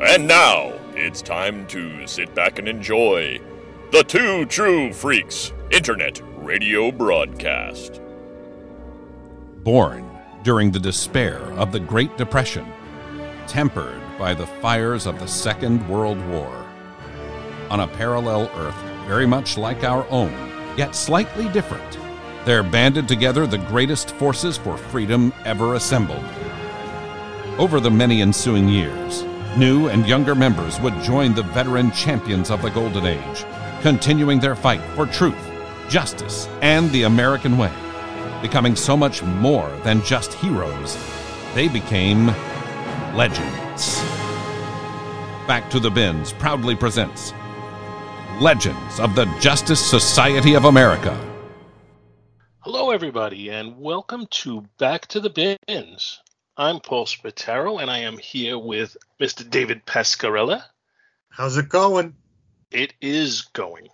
And now it's time to sit back and enjoy the Two True Freaks Internet Radio Broadcast. Born during the despair of the Great Depression, tempered by the fires of the Second World War. On a parallel Earth very much like our own, yet slightly different, there banded together the greatest forces for freedom ever assembled. Over the many ensuing years, new and younger members would join the veteran champions of the Golden Age, continuing their fight for truth, justice, and the American way. Becoming so much more than just heroes, they became legends. Back to the Bins proudly presents Legends of the Justice Society of America. Hello, everybody, and welcome to Back to the Bins. I'm Paul Spataro, and I am here with Mr. David Pascarella. How's it going? It is going.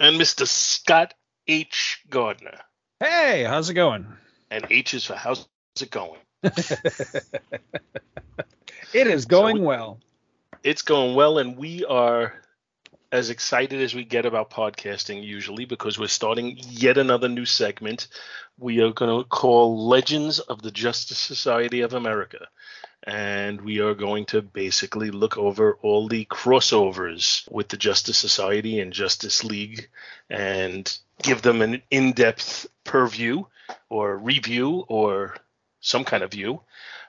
And Mr. Scott H. Gardner. Hey, how's it going? And H is for how's it going? It is going So- well. It's going well, and we are as excited as we get about podcasting usually because we're starting yet another new segment we are going to call Legends of the Justice Society of America. And we are going to basically look over all the crossovers with the Justice Society and Justice League and give them an in depth purview or review or some kind of view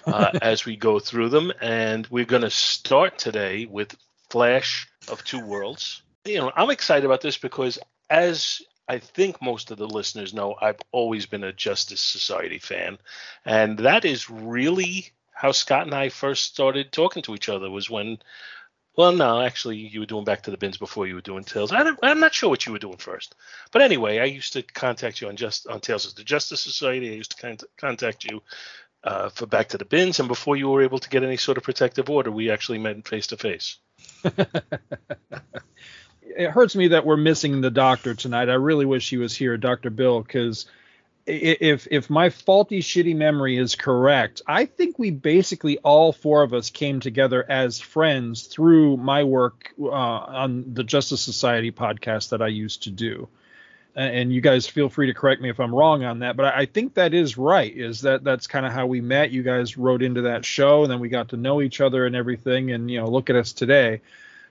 uh, as we go through them. And we're going to start today with Flash of Two Worlds. You know, I'm excited about this because as I think most of the listeners know, I've always been a Justice Society fan. And that is really how Scott and I first started talking to each other was when well, no, actually, you were doing Back to the Bins before you were doing Tales. I am not sure what you were doing first, but anyway, I used to contact you on just on Tales of the Justice Society. I used to con- contact you uh, for Back to the Bins, and before you were able to get any sort of protective order, we actually met face to face. It hurts me that we're missing the doctor tonight. I really wish he was here, Dr. Bill, because if if my faulty shitty memory is correct, I think we basically all four of us came together as friends through my work uh, on the Justice Society podcast that I used to do. And you guys feel free to correct me if I'm wrong on that, but I think that is right. Is that that's kind of how we met? You guys wrote into that show, and then we got to know each other and everything. And you know, look at us today.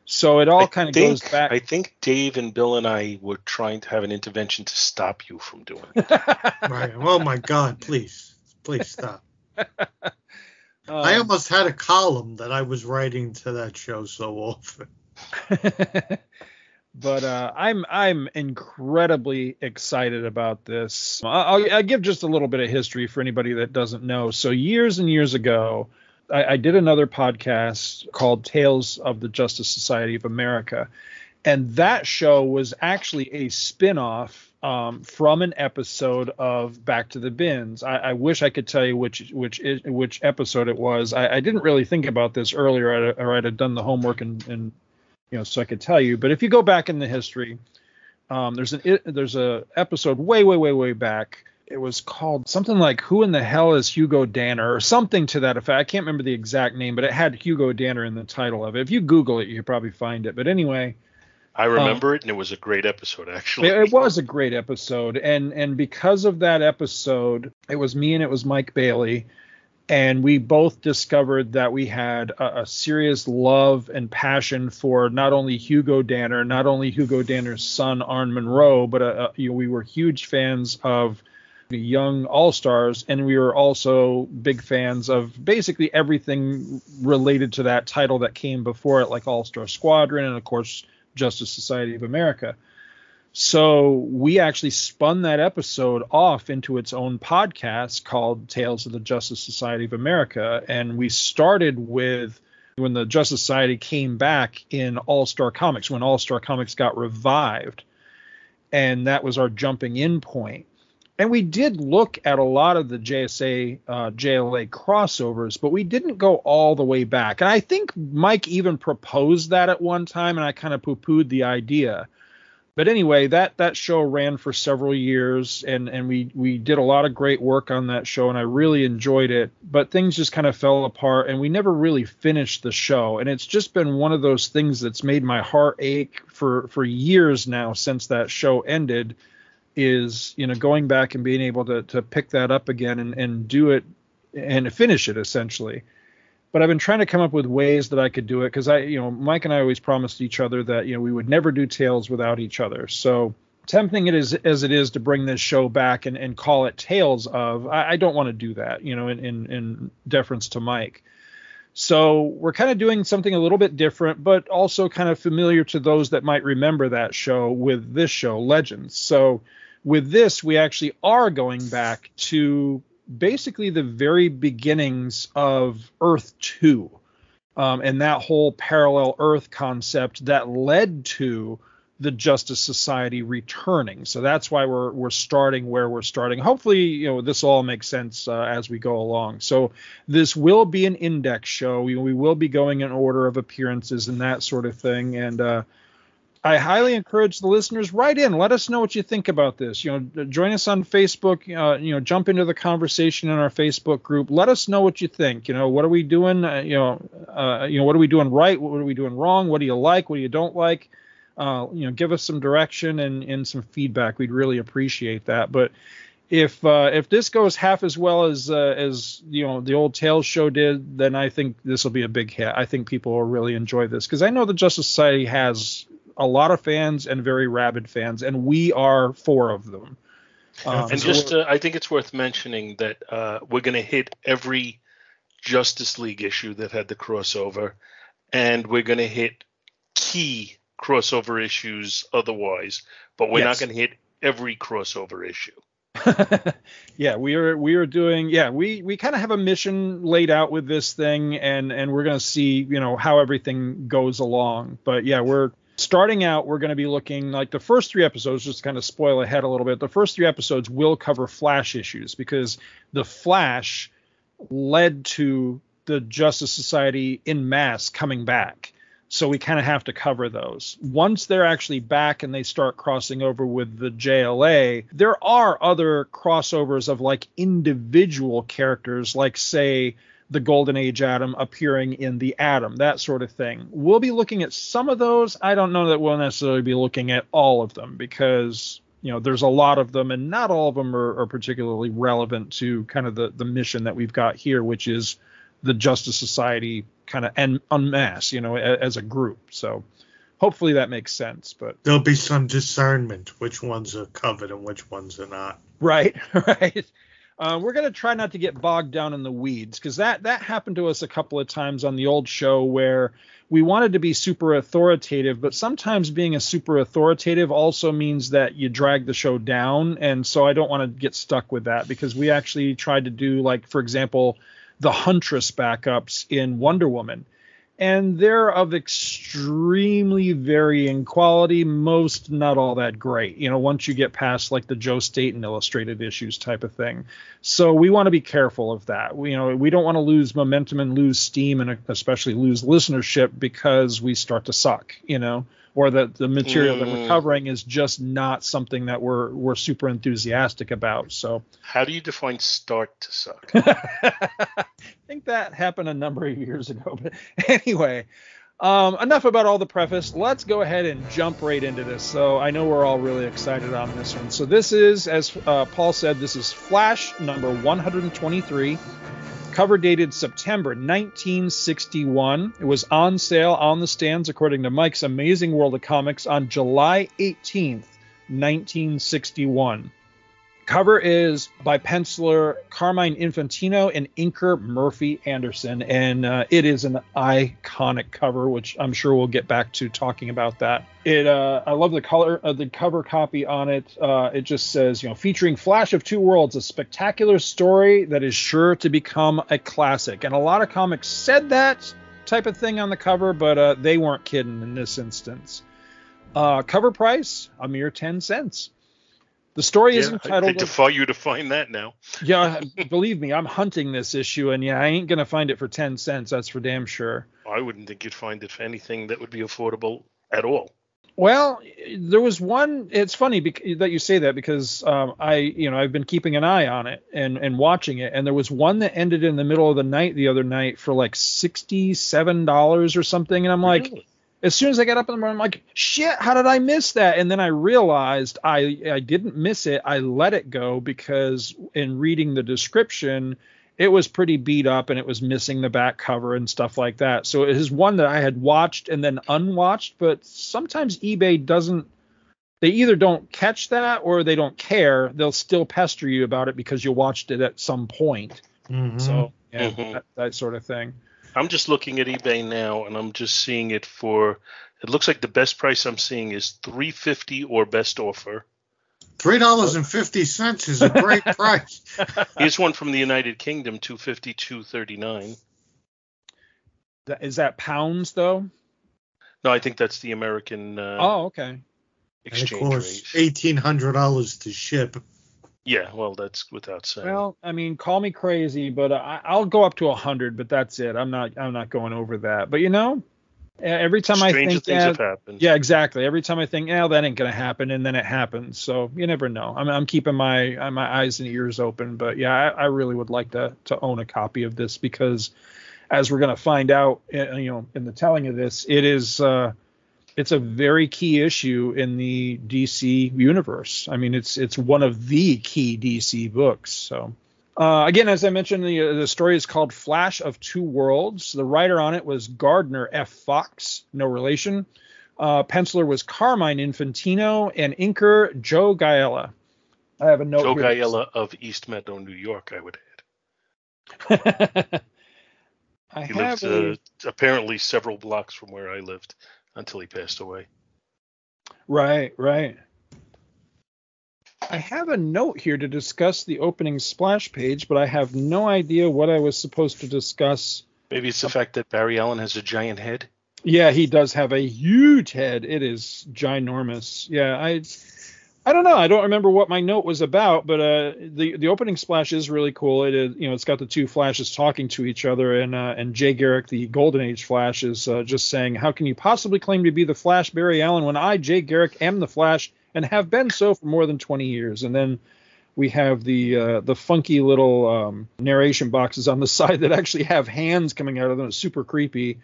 So it all kind of goes back. I think Dave and Bill and I were trying to have an intervention to stop you from doing it. Right. Oh my God! Please, please stop. I Um, almost had a column that I was writing to that show so often. but uh, I'm I'm incredibly excited about this. I'll, I'll give just a little bit of history for anybody that doesn't know. So years and years ago, I, I did another podcast called Tales of the Justice Society of America, and that show was actually a spin-off um, from an episode of Back to the Bins. I, I wish I could tell you which which which episode it was. I, I didn't really think about this earlier, or I'd have done the homework and, and you know so I could tell you. But if you go back in the history, um, there's an it, there's a episode way way way way back. It was called something like "Who in the Hell is Hugo Danner" or something to that effect. I can't remember the exact name, but it had Hugo Danner in the title of it. If you Google it, you could probably find it. But anyway, I remember it, and it was a great episode, actually. it, it was a great episode, and and because of that episode, it was me and it was Mike Bailey, and we both discovered that we had a, a serious love and passion for not only Hugo Danner, not only Hugo Danner's son Iron Munro, but uh, uh, you know, we were huge fans of the young All Stars, and we were also big fans of basically everything related to that title that came before it, like All Star Squadron, and of course Justice Society of America. So we actually spun that episode off into its own podcast called Tales of the Justice Society of America. And we started with when the Justice Society came back in All Star Comics, when All Star Comics got revived. And that was our jumping in point. And we did look at a lot of the JSA, uh, JLA crossovers, but we didn't go all the way back. And I think Mike even proposed that at one time, and I kind of poo pooed the idea but anyway, that that show ran for several years, and and we we did a lot of great work on that show, and I really enjoyed it. But things just kind of fell apart, and we never really finished the show. And it's just been one of those things that's made my heart ache for for years now since that show ended. Is you know going back and being able to to pick that up again and and do it and finish it essentially but I've been trying to come up with ways that I could do it because I, you know, Mike and I always promised each other that you know we would never do Tales without each other. So tempting it is as it is to bring this show back and, and call it Tales of, I, I don't want to do that, you know, in, in, in deference to Mike. So we're kind of doing something a little bit different, but also kind of familiar to those that might remember that show with this show, Legends. So with this, we actually are going back to basically the very beginnings of Earth 2 um, and that whole parallel Earth concept that led to the Justice Society returning. So that's why we're we're starting where we're starting. Hopefully, you know, this all makes sense uh, as we go along. So this will be an index show. We, we will be going in order of appearances and that sort of thing. And uh, I highly encourage the listeners write in. Let us know what you think about this. You know, join us on Facebook. Uh, you know, jump into the conversation in our Facebook group. Let us know what you think. You know, what are we doing? Uh, you know, uh, you know, what are we doing right? What are we doing wrong? What do you like? What do you don't like? Uh, you know, give us some direction and and some feedback. We'd really appreciate that. But if uh, if this goes half as well as uh, as you know the old Tales show did, then I think this will be a big hit. I think people will really enjoy this because I know the Justice Society has a lot of fans and very rabid fans, and we are four of them. Um, and just, uh, I think it's worth mentioning that uh, we're going to hit every Justice League issue that had the crossover, and we're going to hit key crossover issues otherwise, but we're yes. not going to hit every crossover issue. yeah, we are we are doing yeah, we we kind of have a mission laid out with this thing and and we're going to see, you know, how everything goes along. But yeah, we're starting out, we're going to be looking like the first three episodes, just kind of spoil ahead a little bit. The first three episodes will cover Flash issues because the Flash led to the Justice Society in mass coming back. So we kind of have to cover those. Once they're actually back and they start crossing over with the JLA, there are other crossovers of like individual characters, like, say, the Golden Age Atom appearing in the Atom, that sort of thing. We'll be looking at some of those. I don't know that we'll necessarily be looking at all of them because you know there's a lot of them and not all of them are, are particularly relevant to kind of the the mission that we've got here, which is the Justice Society kind of en, en masse, you know, as a group. So hopefully that makes sense. But there'll be some discernment which ones are covered and which ones are not. Right, right. Uh, we're going to try not to get bogged down in the weeds because that that happened to us a couple of times on the old show where we wanted to be super authoritative, but sometimes being a super authoritative also means that you drag the show down, and so I don't want to get stuck with that because we actually tried to do like, for example, the Huntress backups in Wonder Woman and they're of extremely varying quality most not all that great. You know once you get past like the joe staton illustrated issues type of thing. So we want to be careful of that. We, you know we don't want to lose momentum and lose steam and especially lose listenership because we start to suck you know or that the material mm. that we're mm. covering is just not something that we're we're super enthusiastic about. So how do you define start to suck? I think that happened a number of years ago. But anyway, um, enough about all the preface. Let's go ahead and jump right into this. So I know we're all really excited on this one. So this is, as uh, Paul said, this is Flash number 123 cover dated September 1961. It was on sale on the stands, according to Mike's Amazing World of Comics, on July 18th, 1961. Cover is by penciler Carmine Infantino and inker Murphy Anderson, and uh, it is an iconic cover, which I'm sure we'll get back to talking about that. It, uh, I love the color of the cover copy on it. Uh, it just says, you know, featuring Flash of Two Worlds, a spectacular story that is sure to become a classic. And a lot of comics said that type of thing on the cover, but uh, they weren't kidding in this instance. Uh, cover price, a mere 10 cents. The story yeah, is entitled. I defy you to find that now. yeah, believe me, I'm hunting this issue, and yeah, I ain't gonna find it for ten cents. That's for damn sure. I wouldn't think you'd find it for anything that would be affordable at all. Well, there was one. It's funny bec- that you say that because um, I, you know, I've been keeping an eye on it and and watching it, and there was one that ended in the middle of the night the other night for like sixty-seven dollars or something, and I'm like, Really? As soon as I got up in the morning, I'm like, shit, how did I miss that? And then I realized I I didn't miss it. I let it go because in reading the description, it was pretty beat up and it was missing the back cover and stuff like that. So it is one that I had watched and then unwatched, but sometimes eBay doesn't they either don't catch that or they don't care. They'll still pester you about it because you watched it at some point. Mhm. So yeah, Mhm. that, that sort of thing. I'm just looking at eBay now, and I'm just seeing it for. It looks like the best price I'm seeing is 350 or best offer. Three dollars and fifty cents is a great price. Here's one from the United Kingdom, 250, 239. That, is that pounds though? No, I think that's the American uh, oh, okay. And it exchange costs rate. eighteen hundred dollars to ship. Yeah, well, that's without saying. Well, I mean, call me crazy, but I, I'll go up to a hundred, but that's it. I'm not, I'm not going over that. But you know, every time I think, things yeah, have happened. yeah, exactly. Every time I think, yeah, that ain't gonna happen, and then it happens. So you never know. I'm, I'm keeping my uh, my eyes and ears open. But yeah, I, I really would like to to own a copy of this because, as we're gonna find out, uh, you know, in the telling of this, it is. uh it's a very key issue in the DC universe. I mean, it's it's one of the key DC books. So, uh, again, as I mentioned, the uh, the story is called Flash of Two Worlds. The writer on it was Gardner F. Fox, no relation. Uh, penciler was Carmine Infantino, and inker Joe Giella. I have a note. Joe. Giella of East Meadow, New York, I would add. I He have lived a, uh, apparently several blocks from where I lived until he passed away. Right, right. I have a note here to discuss the opening splash page, but I have no idea what I was supposed to discuss. Maybe it's the fact that Barry Allen has a giant head. Yeah, he does have a huge head. It is ginormous. Yeah, I I don't know. I don't remember what my note was about, but uh, the the opening splash is really cool. It is, you know, it's got the two Flashes talking to each other, and uh, and Jay Garrick, the Golden Age Flash, is uh, just saying, "How can you possibly claim to be the Flash, Barry Allen, when I, Jay Garrick, am the Flash and have been so for more than 20 years?" And then we have the uh, the funky little um, narration boxes on the side that actually have hands coming out of them. It's super creepy. It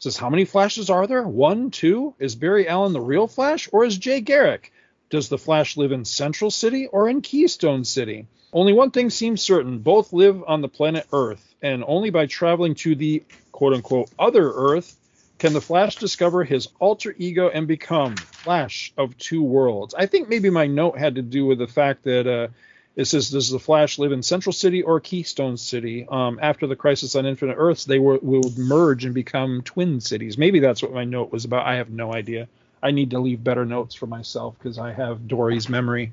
says, "How many Flashes are there? One, two? Is Barry Allen the real Flash, or is Jay Garrick?" Does the Flash live in Central City or in Keystone City? Only one thing seems certain both live on the planet Earth, and only by traveling to the quote unquote other Earth can the Flash discover his alter ego and become Flash of two worlds. I think maybe my note had to do with the fact that uh, it says, Does the Flash live in Central City or Keystone City? Um, after the Crisis on Infinite Earths, they were, will merge and become twin cities. Maybe that's what my note was about. I have no idea. I need to leave better notes for myself because I have Dory's memory.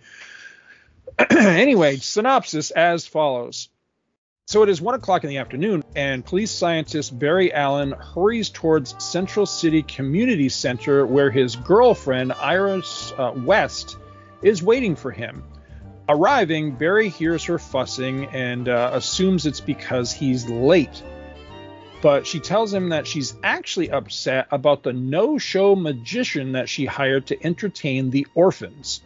anyway, synopsis as follows. So it is one o'clock in the afternoon, and police scientist Barry Allen hurries towards Central City Community Center, where his girlfriend Iris uh, West is waiting for him. Arriving, Barry hears her fussing and uh, assumes it's because he's late but she tells him that she's actually upset about the no show magician that she hired to entertain the orphans.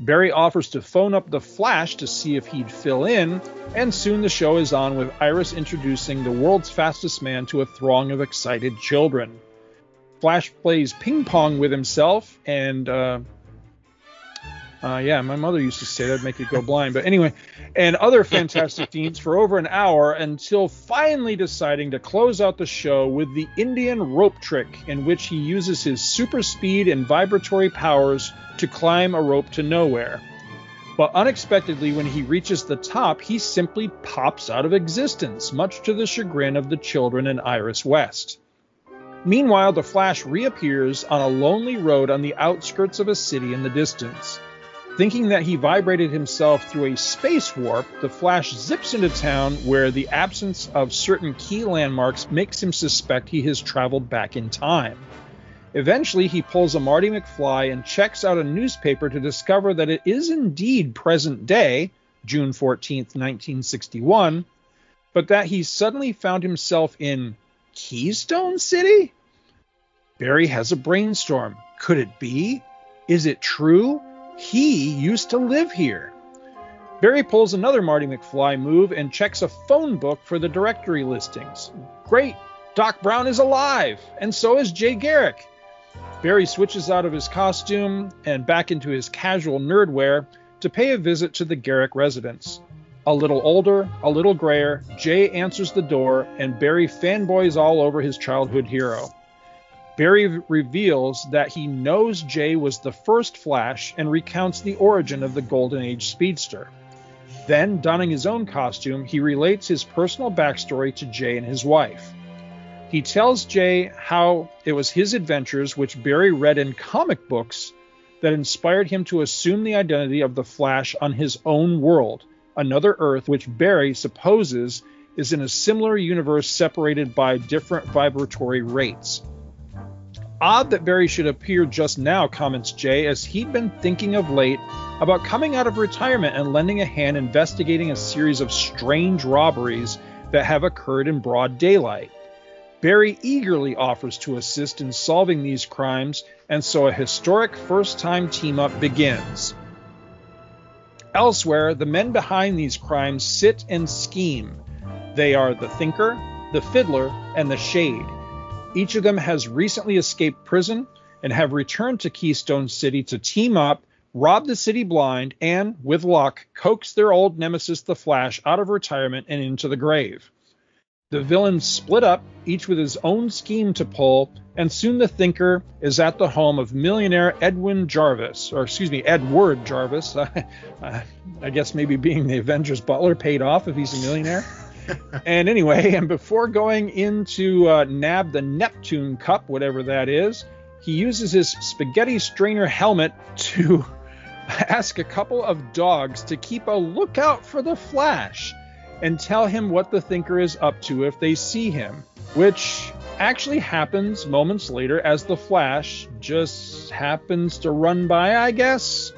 Barry offers to phone up the Flash to see if he'd fill in, and soon the show is on with Iris introducing the world's fastest man to a throng of excited children. Flash plays ping pong with himself, and uh, uh, yeah, my mother used to say that'd make you go blind. But anyway, and other fantastic scenes for over an hour until finally deciding to close out the show with the Indian rope trick, in which he uses his super speed and vibratory powers to climb a rope to nowhere. But unexpectedly, when he reaches the top, he simply pops out of existence, much to the chagrin of the children and Iris West. Meanwhile, the Flash reappears on a lonely road on the outskirts of a city in the distance. Thinking that he vibrated himself through a space warp, the Flash zips into town where the absence of certain key landmarks makes him suspect he has traveled back in time. Eventually, he pulls a Marty McFly and checks out a newspaper to discover that it is indeed present day, June 14th, 1961, but that he suddenly found himself in Keystone City? Barry has a brainstorm. Could it be? Is it true? He used to live here. Barry pulls another Marty McFly move and checks a phone book for the directory listings. Great! Doc Brown is alive, and so is Jay Garrick. Barry switches out of his costume and back into his casual nerd wear to pay a visit to the Garrick residence. A little older, a little grayer, Jay answers the door, and Barry fanboys all over his childhood hero. Barry reveals that he knows Jay was the first Flash and recounts the origin of the Golden Age speedster. Then, donning his own costume, he relates his personal backstory to Jay and his wife. He tells Jay how it was his adventures, which Barry read in comic books, that inspired him to assume the identity of the Flash on his own world, another Earth, which Barry supposes is in a similar universe separated by different vibratory rates. Odd that Barry should appear just now, comments Jay, as he'd been thinking of late about coming out of retirement and lending a hand investigating a series of strange robberies that have occurred in broad daylight. Barry eagerly offers to assist in solving these crimes, and so a historic first time team up begins. Elsewhere, the men behind these crimes sit and scheme. They are the Thinker, the Fiddler, and the Shade. Each of them has recently escaped prison and have returned to Keystone City to team up, rob the city blind, and, with luck, coax their old nemesis the Flash out of retirement and into the grave. The villains split up, each with his own scheme to pull, and soon the Thinker is at the home of millionaire Edwin Jarvis, or excuse me, Edward Jarvis. I guess maybe being the Avengers butler paid off if he's a millionaire. and anyway, and before going in to uh, nab the Neptune Cup, whatever that is, he uses his spaghetti strainer helmet to ask a couple of dogs to keep a lookout for the Flash and tell him what the Thinker is up to if they see him, which actually happens moments later as the Flash just happens to run by, I guess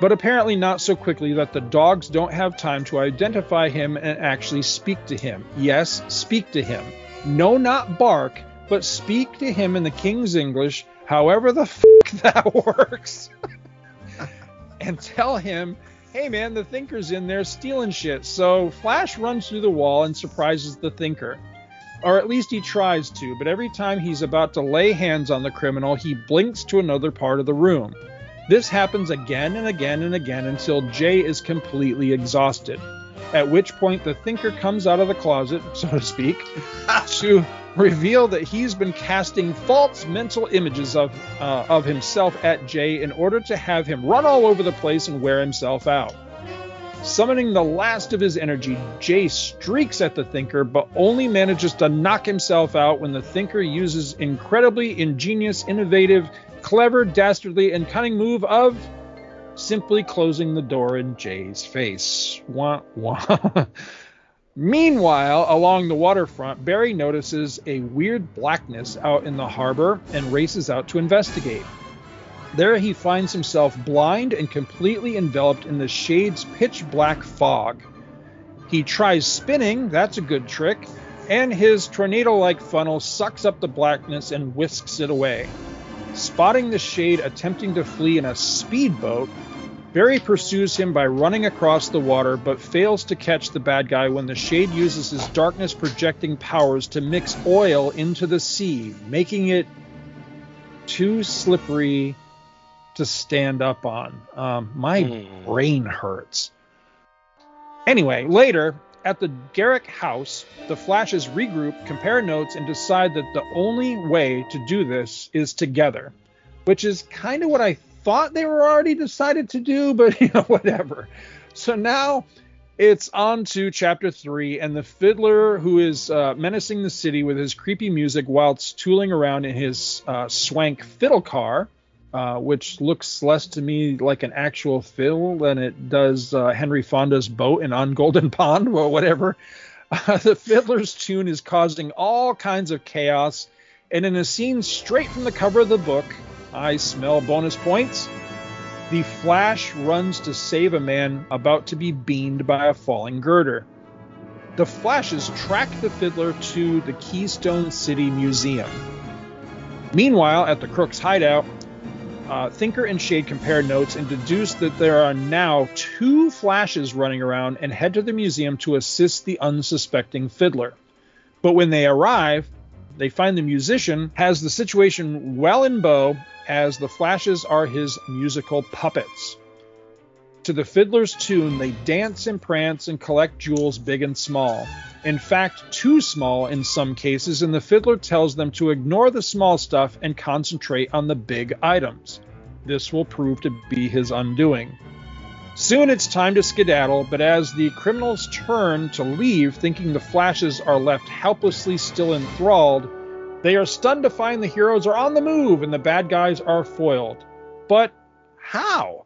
but apparently not so quickly that the dogs don't have time to identify him and actually speak to him. Yes, speak to him. No, not bark, but speak to him in the King's English, however the fuck that works. and tell him, hey man, the Thinker's in there stealing shit. So Flash runs through the wall and surprises the Thinker. Or at least he tries to, but every time he's about to lay hands on the criminal, he blinks to another part of the room. This happens again and again and again until Jay is completely exhausted. At which point the thinker comes out of the closet, so to speak, to reveal that he's been casting false mental images of uh, of himself at Jay in order to have him run all over the place and wear himself out. Summoning the last of his energy, Jay streaks at the Thinker, but only manages to knock himself out when the Thinker uses incredibly ingenious, innovative, clever, dastardly, and cunning move of simply closing the door in Jay's face. Wah, wah. Meanwhile, along the waterfront, Barry notices a weird blackness out in the harbor and races out to investigate. There he finds himself blind and completely enveloped in the shade's pitch black fog. He tries spinning, that's a good trick, and his tornado like funnel sucks up the blackness and whisks it away. Spotting the Shade attempting to flee in a speedboat, Barry pursues him by running across the water, but fails to catch the bad guy when the Shade uses his darkness projecting powers to mix oil into the sea, making it too slippery to stand up on. Um, my mm. brain hurts. Anyway, later, at the Garrick house, the Flashes regroup, compare notes, and decide that the only way to do this is together, which is kind of what I thought they were already decided to do, but you know, whatever. So now it's on to chapter three, and the fiddler who is uh, menacing the city with his creepy music whilst tooling around in his uh, swank fiddle car uh, which looks less to me like an actual fill than it does uh, Henry Fonda's boat in On Golden Pond or whatever. Uh, the fiddler's tune is causing all kinds of chaos, and in a scene straight from the cover of the book, I smell bonus points. The Flash runs to save a man about to be beamed by a falling girder. The Flashes track the fiddler to the Keystone City Museum. Meanwhile, at the Crook's hideout, Uh, Thinker and Shade compare notes and deduce that there are now two flashes running around and head to the museum to assist the unsuspecting fiddler. But when they arrive, they find the musician has the situation well in bow as the flashes are his musical puppets. To the fiddler's tune, they dance and prance and collect jewels big and small. In fact, too small in some cases, and the fiddler tells them to ignore the small stuff and concentrate on the big items. This will prove to be his undoing. Soon it's time to skedaddle, but as the criminals turn to leave, thinking the flashes are left helplessly still enthralled, they are stunned to find the heroes are on the move and the bad guys are foiled. But how?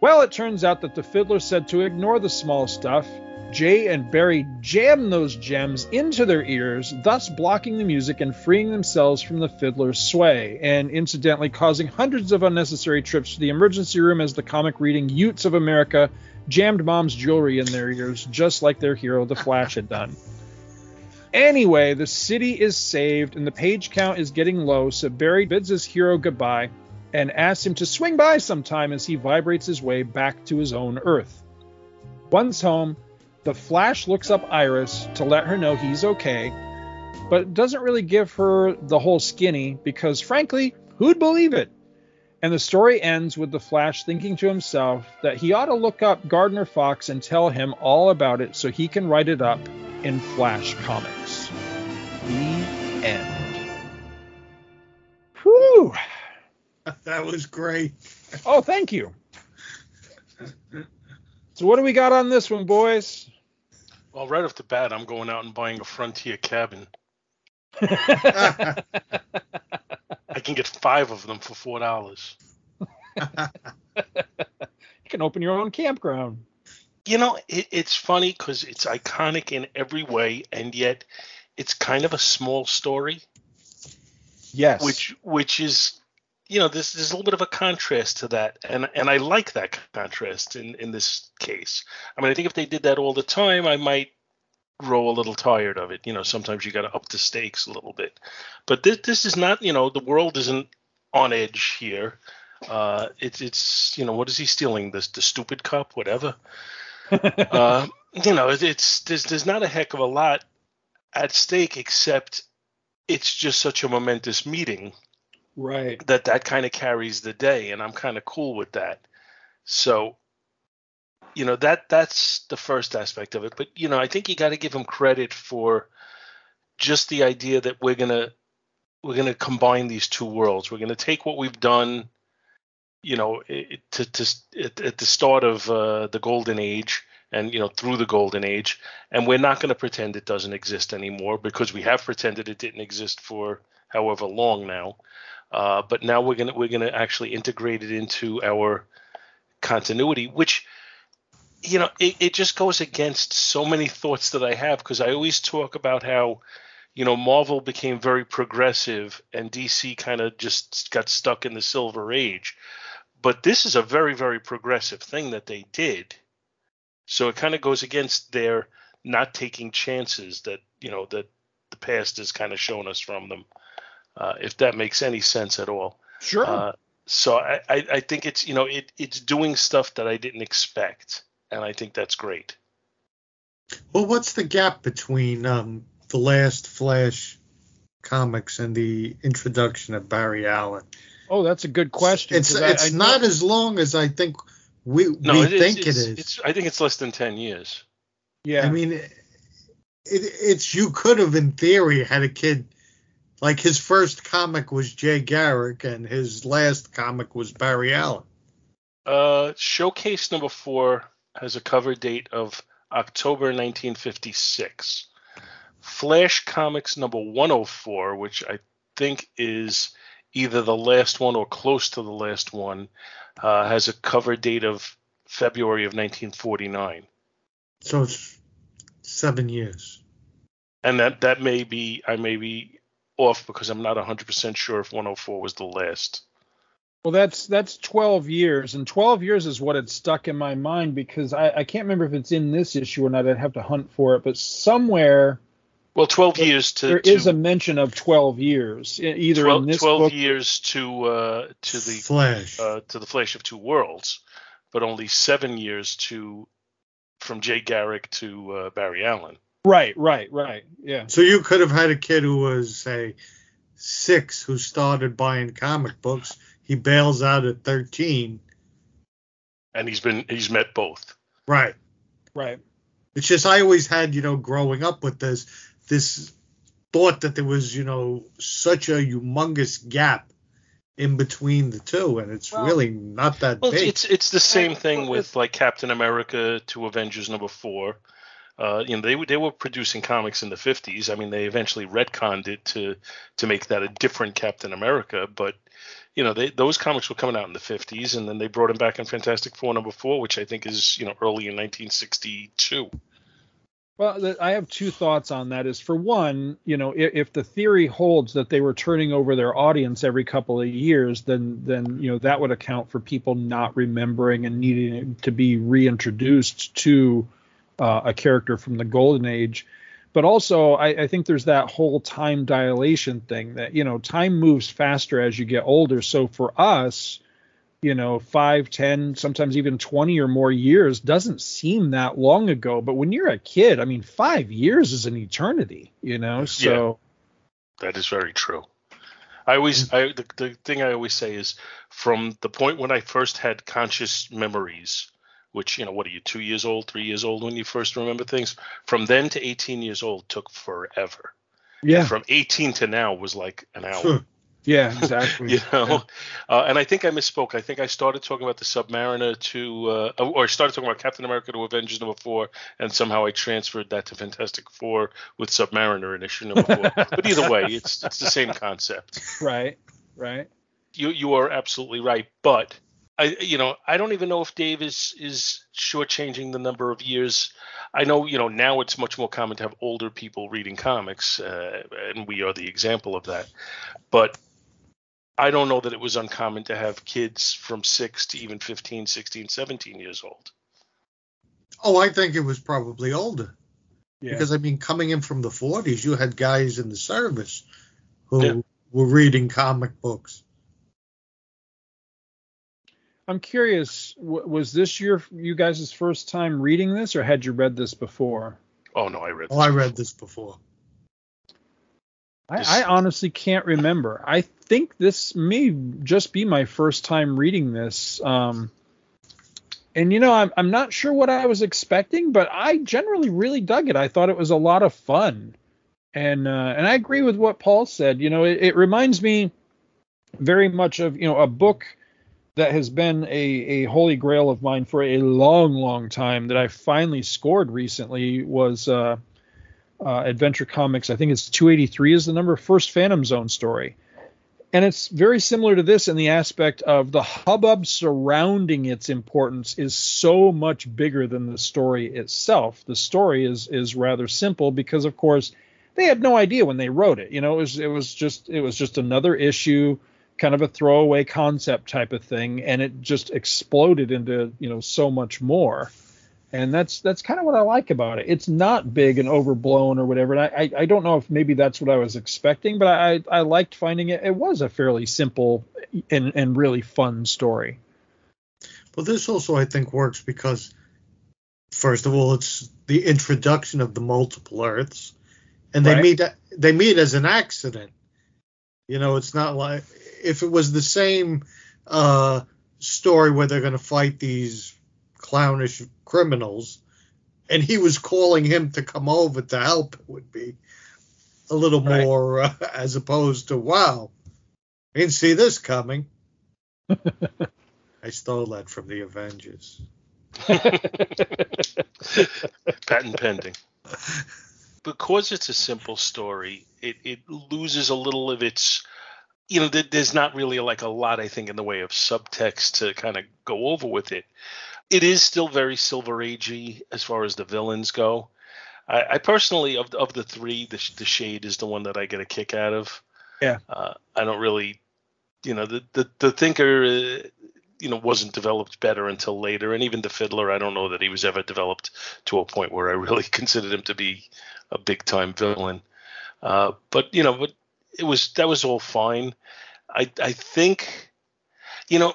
Well, it turns out that the fiddler said to ignore the small stuff. Jay and Barry jam those gems into their ears, thus blocking the music and freeing themselves from the fiddler's sway, and incidentally causing hundreds of unnecessary trips to the emergency room as the comic reading Utes of America jammed mom's jewelry in their ears, just like their hero, the Flash, had done. Anyway, the city is saved and the page count is getting low, so Barry bids his hero goodbye and asks him to swing by sometime as he vibrates his way back to his own Earth. Once home, the Flash looks up Iris to let her know he's okay, but doesn't really give her the whole skinny because, frankly, who'd believe it? And the story ends with the Flash thinking to himself that he ought to look up Gardner Fox and tell him all about it so he can write it up in Flash Comics. The end. Whew. That was great. Oh, thank you. So, what do we got on this one, boys? Well, right off the bat, I'm going out and buying a Frontier cabin. I can get five of them for four dollars. you can open your own campground. You know, it, it's funny because it's iconic in every way, and yet it's kind of a small story. Yes. Which, which is, you know, there's there's a little bit of a contrast to that, and and I like that contrast in in this case. I mean, I think if they did that all the time, I might grow a little tired of it. You know, sometimes you got to up the stakes a little bit. But this this is not, you know, the world isn't on edge here. Uh, it's it's you know, what is he stealing? This the stupid cup, whatever. uh, you know, it's there's there's not a heck of a lot at stake except it's just such a momentous meeting. Right. That that kind of carries the day, and I'm kind of cool with that. So you know that that's the first aspect of it but you know i think you got to give him credit for just the idea that we're gonna we're gonna combine these two worlds we're gonna take what we've done you know to, to at, at the start of uh, the golden age and you know through the golden age and we're not going to pretend it doesn't exist anymore because we have pretended it didn't exist for however long now uh, but now we're to we're to actually integrate it into our continuity which you know, it, it just goes against so many thoughts that I have because I always talk about how, you know, Marvel became very progressive and DC kind of just got stuck in the Silver Age. But this is a very, very progressive thing that they did. So it kind of goes against their not taking chances that, you know, that the past has kind of shown us from them, uh, if that makes any sense at all. Sure. Uh, so I, I, I think it's, you know, it, it's doing stuff that I didn't expect and I think that's great. Well, what's the gap between um, the last Flash comics and the introduction of Barry Allen? Oh, that's a good question. It's it's I, I not know. as long as I think we no, we it, think it's, it is. It's, I think it's less than ten years. Yeah. I mean, it, it's you could have in theory had a kid like his first comic was Jay Garrick and his last comic was Barry Allen. Uh, showcase number four has a cover date of October 1956. Flash Comics number 104, which I think is either the last one or close to the last one, uh, has a cover date of February of 1949. So it's seven years. And that that may be I may be off because I'm not 100% sure if 104 was the last. Well, that's that's 12 years, and 12 years is what had stuck in my mind because I, I can't remember if it's in this issue or not. I'd have to hunt for it, but somewhere Well, 12 years to There to, is a mention of 12 years, either 12, in this 12 book. years to uh, to the Flash. uh, to the Flash of Two Worlds, but only seven years to from Jay Garrick to uh, Barry Allen. Right, right, right. Yeah. so you could have had a kid who was say six who started buying comic books. He bails out at 13. And he's been he's met both. Right. Right. It's just I always had, you know, growing up with this this thought that there was, you know, such a humongous gap in between the two, and it's Well- really not that Well, big. it's it's the same thing with like Captain America to Avengers number four. Uh, you know, they they were producing comics in the 50s. I mean, they eventually retconned it to to make that a different Captain America, but you know, they, those comics were coming out in the 50s, and then they brought him back in Fantastic Four number four, which I think is you know early in 1962. Well, I have two thoughts on that. Is for one, you know, if, if the theory holds that they were turning over their audience every couple of years, then then you know that would account for people not remembering and needing to be reintroduced to uh, a character from the golden age. But also, I, I think there's that whole time dilation thing that you know time moves faster as you get older. So for us, you know, five, ten, sometimes even 20 or more years doesn't seem that long ago. But when you're a kid, I mean, five years is an eternity, you know? So, That is very true. I always, I the, the thing I always say is from the point when I first had conscious memories, which you know, what are you, two years old, three years old when you first remember things? From then to 18 years old took forever. yeah, From 18 to now was like an hour. yeah, exactly. you know, uh, and I think I misspoke. I think I started talking about the Submariner to, uh, or I started talking about Captain America to Avengers number four, and somehow I transferred that to Fantastic Four with Submariner in issue number four. but either way, it's it's the same concept. Right, right. you you are absolutely right. But I you know I don't even know if Dave is is shortchanging the number of years. I know you know now it's much more common to have older people reading comics, uh, and we are the example of that. But I don't know that it was uncommon to have kids from 6 to even 15, 16, 17 years old. oh, I think it was probably older. Yeah. Because I mean, coming in from the 40s, you had guys in the service who Yeah. were reading comic books. I'm curious, w- was this your you guys' first time reading this, or had you read this before? Oh no, I read. This Oh, I read this before. This- I, I honestly can't remember. I think this may just be my first time reading this. Um, and you know, I'm I'm not sure what I was expecting, but I generally really dug it. I thought it was a lot of fun, and uh, and I agree with what Paul said. You know, it, it reminds me very much of you know a book that has been a, a holy grail of mine for a long, long time that I finally scored recently was uh, uh, Adventure Comics. I think it's 283 is the number, first Phantom Zone story. And it's very similar to this in the aspect of the hubbub surrounding its importance is so much bigger than the story itself. The story is is rather simple because, of course, they had no idea when they wrote it. You know, it was it was just it was just another issue kind of a throwaway concept type of thing and it just exploded into you know so much more. And that's that's kind of what i like about it. It's not big and overblown or whatever. And i i, I don't know if maybe that's what i was expecting but i i liked finding it. It was a fairly simple and and really fun story. Well, this also I think works because, first of all, it's the introduction of the multiple Earths, and they Right. meet they meet as an accident. You know, it's not like if it was the same uh, story where they're going to fight these clownish criminals, and he was calling him to come over to help. It would be a little Right. more uh, as opposed to wow, I didn't see this coming. I stole that from the Avengers. Patent pending. Because it's a simple story, it, it loses a little of its. You know, there's not really like a lot, I think, in the way of subtext to kind of go over with it. It is still very Silver Agey as far as the villains go. I, I personally, of of the three, the, the Shade is the one that I get a kick out of. Yeah. Uh, I don't really, you know, the the the Thinker, uh, you know, wasn't developed better until later, and even the Fiddler, I don't know that he was ever developed to a point where I really considered him to be a big time villain. Uh, but you know, but it was that was all fine. I I think, you know,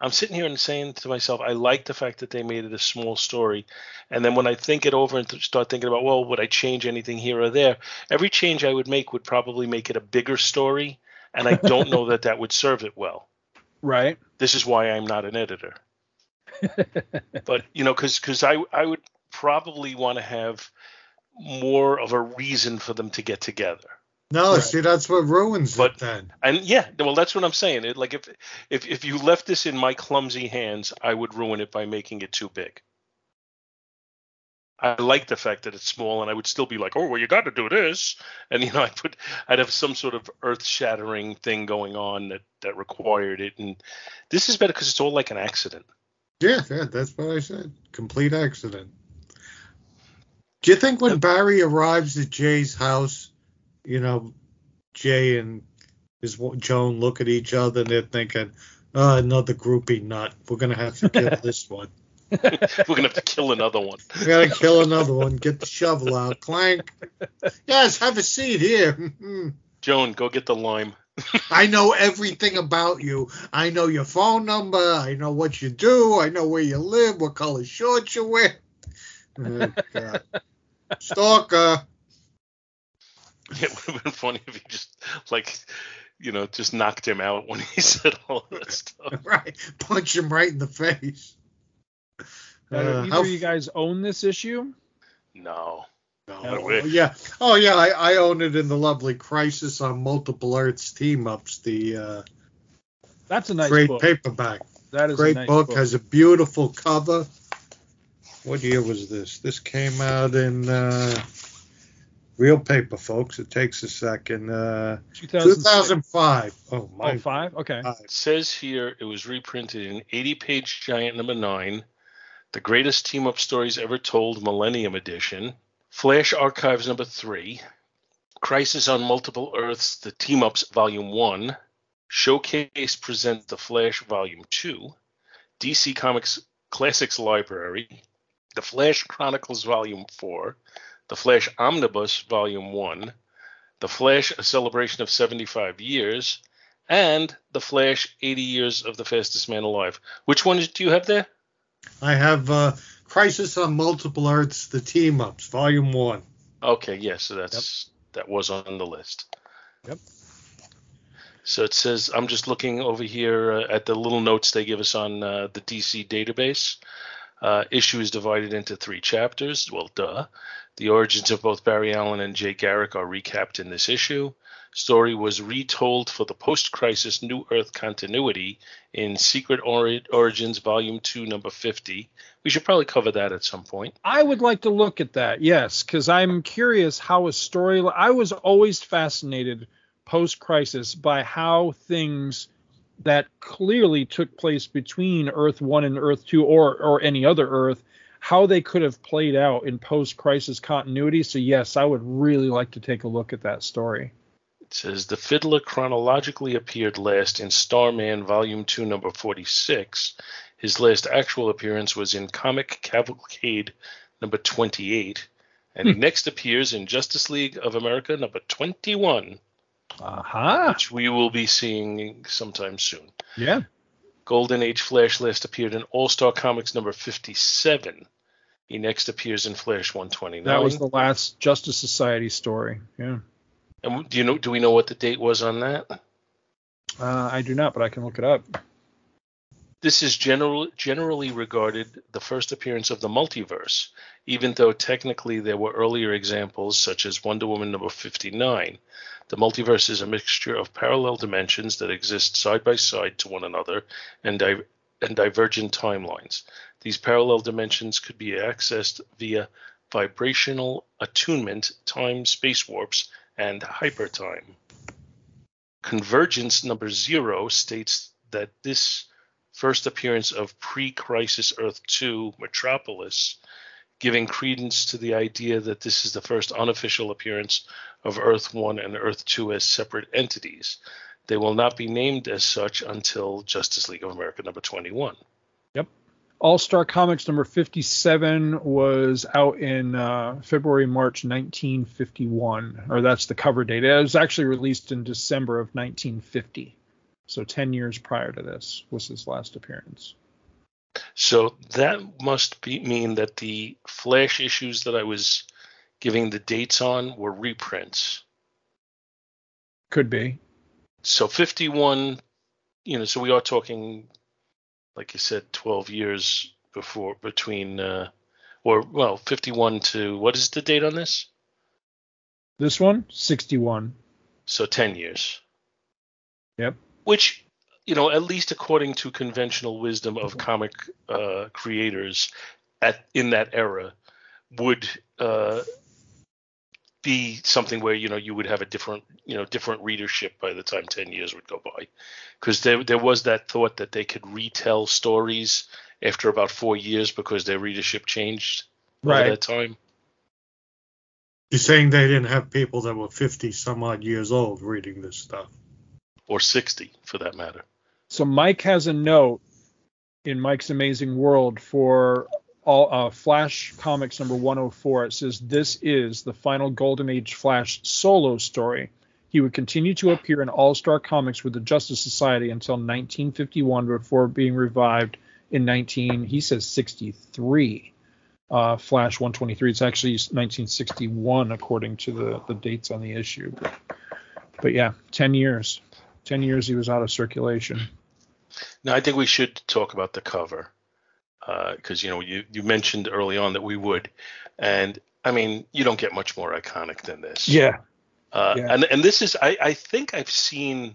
I'm sitting here and saying to myself, I like the fact that they made it a small story. And then when I think it over and start thinking about, well, would I change anything here or there? Every change I would make would probably make it a bigger story. And I don't know that that would serve it well. Right. This is why I'm not an editor. but, you know, because because I, I would probably want to have more of a reason for them to get together. No, right. see, that's what ruins but, it then. And yeah, well, that's what I'm saying. It, like if if if you left this in my clumsy hands, I would ruin it by making it too big. I like the fact that it's small, and I would still be like, "Oh, well, you got to do this," and you know, I put, I'd have some sort of earth-shattering thing going on that that required it, and this is better because it's all like an accident. Yeah, yeah, that's what I said. Complete accident. Do you think when uh, Barry arrives at Jay's house, you know, Jay and his Joan look at each other and they're thinking, oh, another groupie nut. We're gonna have to kill this one. We're gonna have to kill another one. We gotta kill another one. Get the shovel out. Clank. Yes, have a seat here. Joan, go get the lime. I know everything about you. I know your phone number. I know what you do. I know where you live. What color shorts you wear. Oh, God. Stalker. It would have been funny if he just like you know just knocked him out when he said all that stuff. Right, punch him right in the face. Uh, uh, either how... you guys own this issue? No. No, oh, yeah. Oh, yeah. I, I own it in the lovely Crisis on Multiple Earths team ups. The uh, that's a nice great book. paperback. That is great nice book. book. Has a beautiful cover. What year was this? This came out in uh, Real paper, folks. It takes a second. Uh, 2005. Oh, my. Oh, five? Okay. Five. It says here it was reprinted in 80 page giant number nine, the greatest team up stories ever told, Millennium Edition, Flash Archives number three, Crisis on Multiple Earths, the Team Ups Volume 1, Showcase Presents The Flash Volume 2, DC Comics Classics Library, The Flash Chronicles Volume 4, the Flash Omnibus Volume 1, The Flash A Celebration of 75 Years, and The Flash 80 Years of the Fastest Man Alive. Which one do you have there? I have uh, Crisis on Multiple Earths, The Team Ups, Volume 1. Okay, yes, yeah, so that's yep. that was on the list. Yep. So it says I'm just looking over here uh, at the little notes they give us on uh, the DC database. Uh, issue is divided into three chapters. Well, duh. The origins of both Barry Allen and Jay Garrick are recapped in this issue. Story was retold for the post-crisis New Earth continuity in Secret Origins Volume 2, Number 50. We should probably cover that at some point. I would like to look at that, yes, because I'm curious how a story. I was always fascinated post-crisis by how things that clearly took place between Earth 1 and Earth 2 or or any other Earth how they could have played out in post crisis continuity. So, yes, I would really like to take a look at that story. It says the Fiddler chronologically appeared last in Starman Volume 2, number 46. His last actual appearance was in Comic Cavalcade number 28. And he hmm. next appears in Justice League of America number 21. Uh-huh. Which we will be seeing sometime soon. Yeah. Golden Age Flash last appeared in All Star Comics number 57. He next appears in Flash 129. That was the last Justice Society story. Yeah. And do you know? Do we know what the date was on that? Uh, I do not, but I can look it up. This is general, generally regarded the first appearance of the multiverse, even though technically there were earlier examples such as Wonder Woman number 59. The multiverse is a mixture of parallel dimensions that exist side by side to one another and, di- and divergent timelines. These parallel dimensions could be accessed via vibrational attunement, time space warps, and hypertime. Convergence number zero states that this first appearance of pre crisis Earth 2 Metropolis giving credence to the idea that this is the first unofficial appearance of Earth 1 and Earth 2 as separate entities. They will not be named as such until Justice League of America number 21. All Star Comics number 57 was out in uh, February, March 1951, or that's the cover date. It was actually released in December of 1950. So 10 years prior to this was his last appearance. So that must be mean that the Flash issues that I was giving the dates on were reprints. Could be. So 51, you know, so we are talking, like you said, 12 years before between, uh, or well, 51 to what is the date on this? This one, 61. So 10 years. Yep. Which, you know, at least according to conventional wisdom of comic uh, creators at in that era, would uh, be something where you know you would have a different you know different readership by the time 10 years would go by because there there was that thought that they could retell stories after about 4 years because their readership changed Right. over that time You're saying they didn't have people that were 50 some odd years old reading this stuff. or 60 for that matter So Mike has a note in Mike's Amazing World for all uh, Flash Comics number 104. It says this is the final Golden Age Flash solo story. He would continue to appear in All Star Comics with the Justice Society until 1951 before being revived in 19. He says 63. Uh, Flash 123. It's actually 1961 according to the the dates on the issue. But, but yeah, 10 years. 10 years he was out of circulation. now i think we should talk about the cover because you know you you mentioned early on that we would and i mean you don't get much more iconic than this Yeah. Uh, Yeah. and and this is I, I think I've seen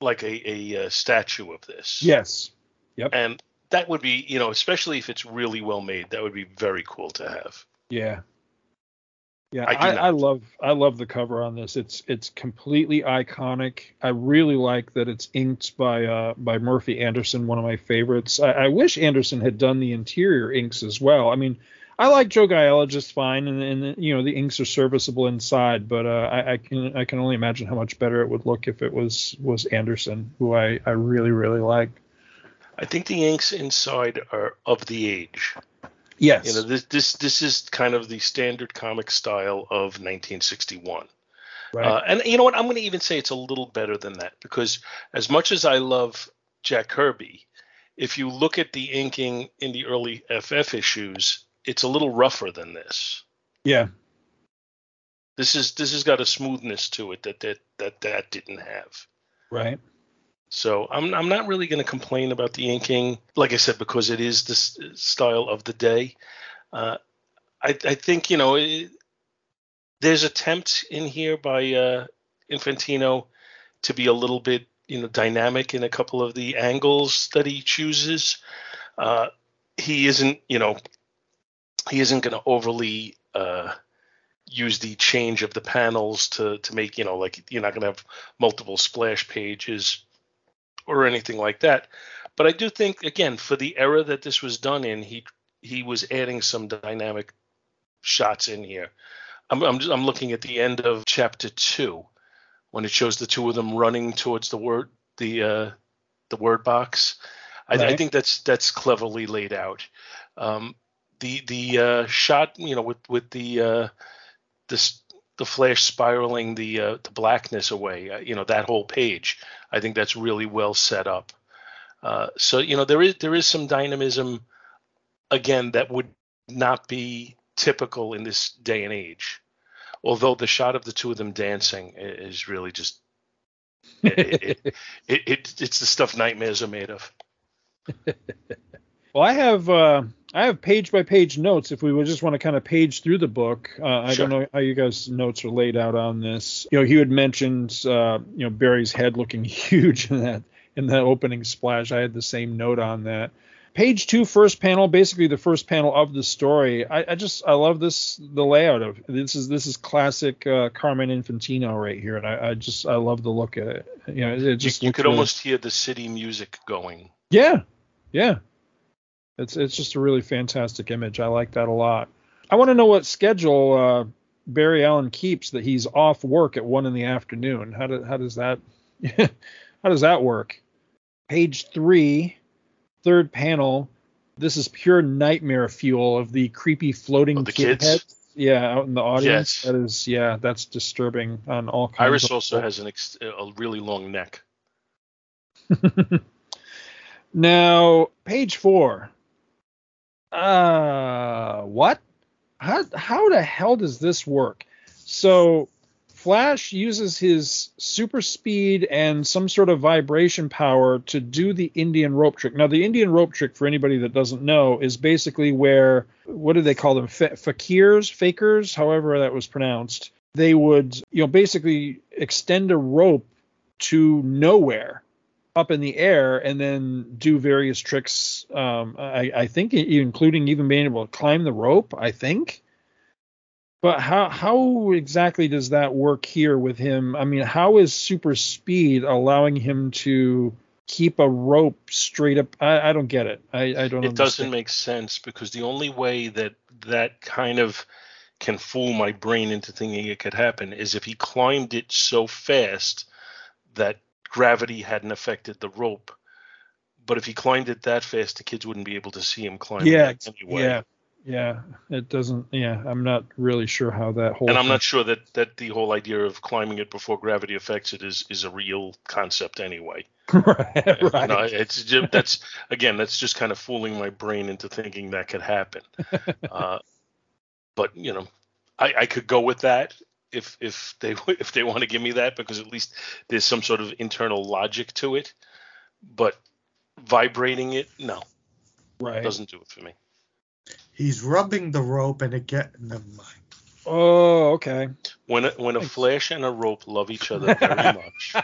like a, a, uh statue of this. Yes. Yep. And that would be you know especially if it's really well made that would be very cool to have. Yeah. Yeah, I I. I, love I love the cover on this. It's it's completely iconic. I really like that it's inked by uh by Murphy Anderson, one of my favorites. I, I wish Anderson had done the interior inks as well. I mean, I like Joe Giella just fine, and, and you know the inks are serviceable inside, but uh, I, I can I can only imagine how much better it would look if it was was Anderson, who I I really really like. I think the inks inside are of the age. Yes. You know this this this is kind of the standard comic style of 1961. right. Uh, and you know what? I'm going to even say it's a little better than that because as much as I love Jack Kirby, if you look at the inking in the early FF issues, it's a little rougher than this. yeah. This is this has got a smoothness to it that that that, that didn't have. Right. So I'm I'm not really going to complain about the inking, like I said, because it is this style of the day. Uh, I I think you know it, there's attempts in here by uh, Infantino to be a little bit you know dynamic in a couple of the angles that he chooses. Uh, he isn't you know he isn't going to overly uh, use the change of the panels to to make you know like you're not going to have multiple splash pages or anything like that. But I do think again for the era that this was done in, he he was adding some dynamic shots in here. I'm I'm, just, I'm looking at the end of chapter two when it shows the two of them running towards the word the uh, the word box. I, I think that's that's cleverly laid out. Um, the the uh, shot you know with with the uh, this the flash spiraling the uh, the blackness away uh, you know that whole page. I think that's really well set up. Uh, so you know there is there is some dynamism again that would not be typical in this day and age. Although the shot of the two of them dancing is really just it, it, it, it, it's the stuff nightmares are made of. Well, I have uh, I have page by page notes. If we would just want to kind of page through the book, uh, I Sure. don't know how you guys' notes are laid out on this. You know, he had mentioned uh, you know Barry's head looking huge in that in that opening splash. I had the same note on that. Page two, first panel, basically the first panel of the story. I, I just I love this the layout of this is this is classic uh, Carmen Infantino right here, and I, I just I love the look at it. You know, it, you, just you looks could really- almost hear the city music going yeah, yeah. It's it's just a really fantastic image. I like that a lot. I want to know what schedule uh, Barry Allen keeps that he's off work at one in the afternoon. How do, how does that how does that work? Page three, third panel. this is pure nightmare fuel of the creepy floating Of the kid kids? heads. Yeah, out in the audience. Yes. That is, yeah, that's disturbing on all kinds. Iris of also has an ex- a really long neck. now, page four. Uh, what? How how the hell does this work? So, Flash uses his super speed and some sort of vibration power to do the Indian rope trick. Now, the Indian rope trick, for anybody that doesn't know, is basically where what do they call them? Fa- fakirs, fakers, however that was pronounced. They would, you know, basically extend a rope to nowhere up in the air and then do various tricks. Um, I, I think, including even being able to climb the rope. I think. But how how exactly does that work here with him? I mean, how is super speed allowing him to keep a rope straight up? I, I don't get it. I, I don't. It doesn't make sense because the only way that that kind of can fool my brain into thinking it could happen is if he climbed it so fast that gravity hadn't affected the rope. But if he climbed it that fast, the kids wouldn't be able to see him climb Yeah, it anyway. Yeah, yeah. It doesn't. Yeah, I'm not really sure how that whole. And I'm thing- not sure that, that the whole idea of climbing it before gravity affects it is, is a real concept anyway. right. You right. know, it's just, that's again that's just kind of fooling my brain into thinking that could happen. uh, but you know, I, I could go with that if if they if they want to give me that because at least there's some sort of internal logic to it. But vibrating it, no, right. doesn't do it for me. He's rubbing the rope and it get never mind. Oh, okay. When a, when a Thanks. flash and a rope love each other very much.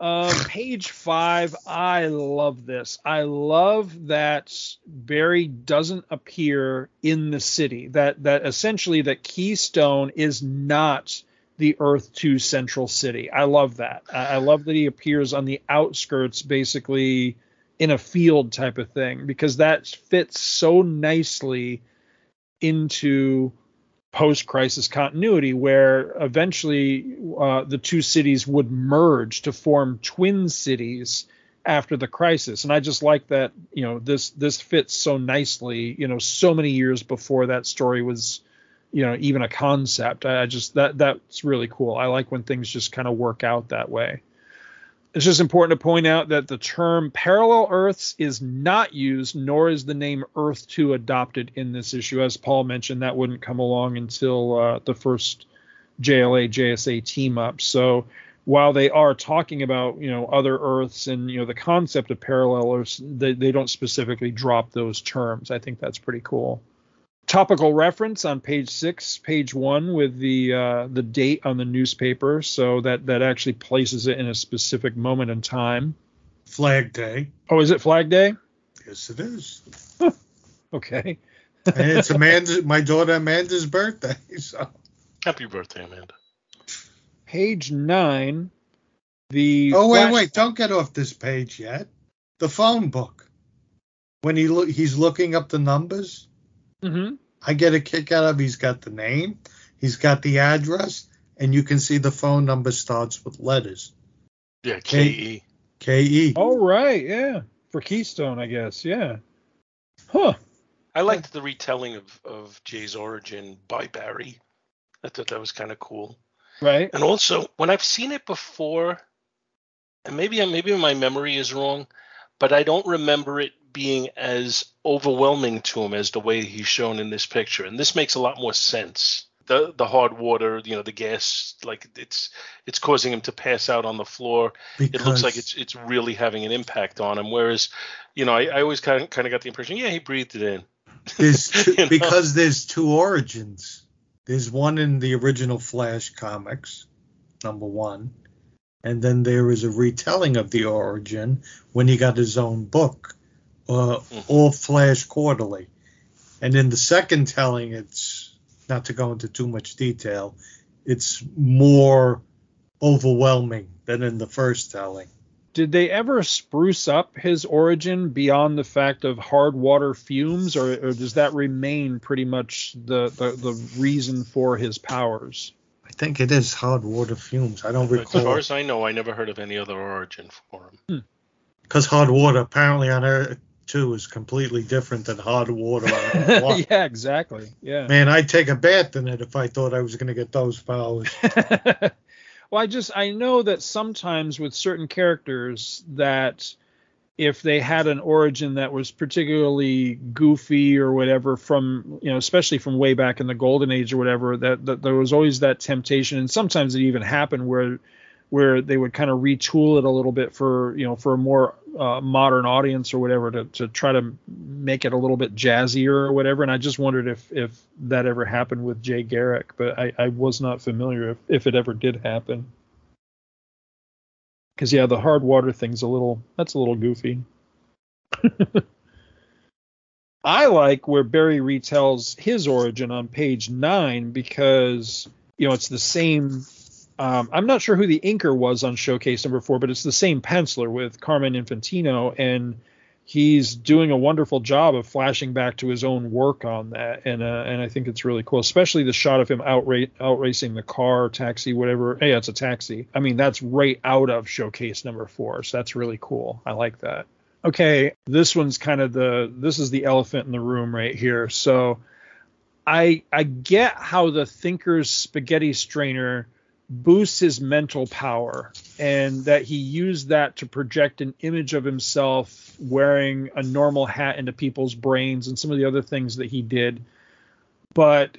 Um, page five. I love this. I love that Barry doesn't appear in the city. That that essentially that Keystone is not the Earth Two Central City. I love that. I, I love that he appears on the outskirts, basically in a field type of thing, because that fits so nicely into post-crisis continuity where eventually uh, the two cities would merge to form twin cities after the crisis. And i just like that you know this this fits so nicely you know so many years before that story was you know even a concept. I I just that that's really cool. I like when things just kind of work out that way it's just important to point out that the term parallel Earths is not used, nor is the name Earth 2 adopted in this issue. As Paul mentioned, that wouldn't come along until uh, the first JLA JSA team up. So while they are talking about you know other Earths and you know the concept of parallel Earths, they, they don't specifically drop those terms. I think that's pretty cool topical reference on page six, page one, with the uh, the date on the newspaper, so that that actually places it in a specific moment in time. Flag Day. Oh, is it Flag Day? Yes, it is. Okay. And it's Amanda, my daughter Amanda's birthday. So Happy birthday, Amanda. Page nine. The Oh wait, flash- wait! Don't get off this page yet. The phone book. When he look, he's looking up the numbers. Mhm. I get a kick out of. He's got the name, he's got the address, and you can see the phone number starts with letters Yeah, K- KE. K E. Oh right, yeah, for Keystone, I guess. Yeah. Huh. I liked the retelling of, of Jay's origin by Barry. I thought that was kind of cool. Right. And also, when I've seen it before, and maybe maybe my memory is wrong, but I don't remember it being as overwhelming to him as the way he's shown in this picture. And this makes a lot more sense. The the hard water, you know, the gas, like it's it's causing him to pass out on the floor. It looks like it's it's really having an impact on him. Whereas, you know, I, I always kind of kind of got the impression, yeah, he breathed it in. there's two, You know? because there's two origins. There's one in the original Flash comics, number one, and then there is a retelling of the origin when he got his own book, uh, all Flash Quarterly. And in the second telling, it's not to go into too much detail, it's more overwhelming than in the first telling. Did they ever spruce up his origin beyond the fact of hard water fumes, or, or does that remain pretty much the, the, the reason for his powers? I think it is hard water fumes. I don't recall. As far as I know, I never heard of any other origin for him. because hard water apparently on Earth two is completely different than hard water. yeah, exactly. Yeah. Man, I'd take a bath in it if I thought I was going to get those powers. well, I just I know that sometimes with certain characters that if they had an origin that was particularly goofy or whatever from you know especially from way back in the golden age or whatever that, that there was always that temptation and sometimes it even happened where where they would kind of retool it a little bit for you know for a more uh, modern audience or whatever to, to try to make it a little bit jazzier or whatever. And i just wondered if if that ever happened with jay garrick but i, I was not familiar if, if it ever did happen. Because yeah the hard water thing's a little that's a little goofy. I like where barry retells his origin on page nine because you know it's the same um, i'm not sure who the inker was on showcase number four but it's the same penciler with Carmen infantino and he's doing a wonderful job of flashing back to his own work on that, and uh, and I think it's really cool, especially the shot of him outra- outracing the car, taxi, whatever. Hey, it's a taxi. I mean, that's right out of Showcase number four, so that's really cool. I like that. Okay, this one's kind of the this is the elephant in the room right here. So, I I get how the Thinker's spaghetti strainer boosts his mental power and that he used that to project an image of himself wearing a normal hat into people's brains and some of the other things that he did. But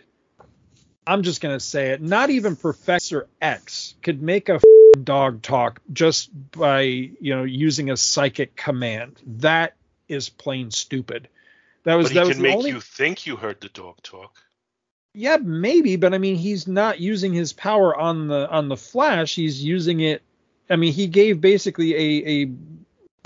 i'm just going to say it not even professor x could make a dog talk just by you know using a psychic command. That is plain stupid. That was but he that can was make only you think you heard the dog talk. Yeah, maybe, but I mean, he's not using his power on the on the Flash. He's using it. I mean, he gave basically a a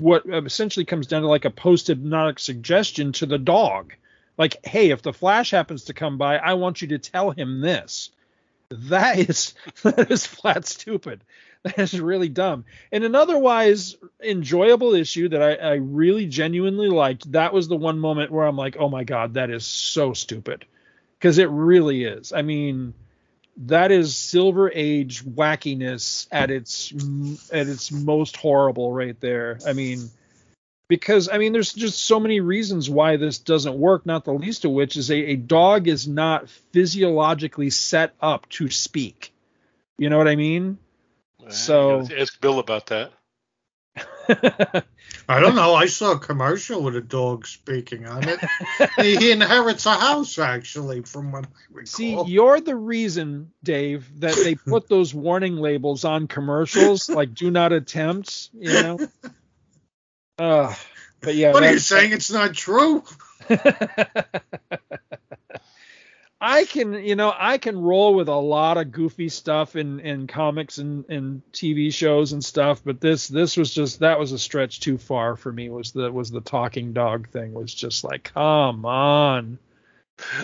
what essentially comes down to like a post hypnotic suggestion to the dog. Like, hey, if the Flash happens to come by, I want you to tell him this. That is that is flat stupid. That is really dumb. And an otherwise enjoyable issue that I, I really genuinely liked. That was the one moment where I'm like, oh my god, that is so stupid because it really is. I mean, that is Silver Age wackiness at its at its most horrible right there. I mean, because I mean, there's just so many reasons why this doesn't work. Not the least of which is a, a dog is not physiologically set up to speak. You know what I mean? So- You gotta ask Bill about that. I don't know. I saw a commercial with a dog speaking on it. he, he inherits a house, actually, from what I recall. See, you're the reason, Dave, that they put those warning labels on commercials, like "Do not attempt." You know. Uh, but yeah. what are you saying? It's not true? I can, you know, I can roll with a lot of goofy stuff in in comics and and TV shows and stuff, but this this was just that was a stretch too far for me. Was the was the talking dog thing was just like, come on.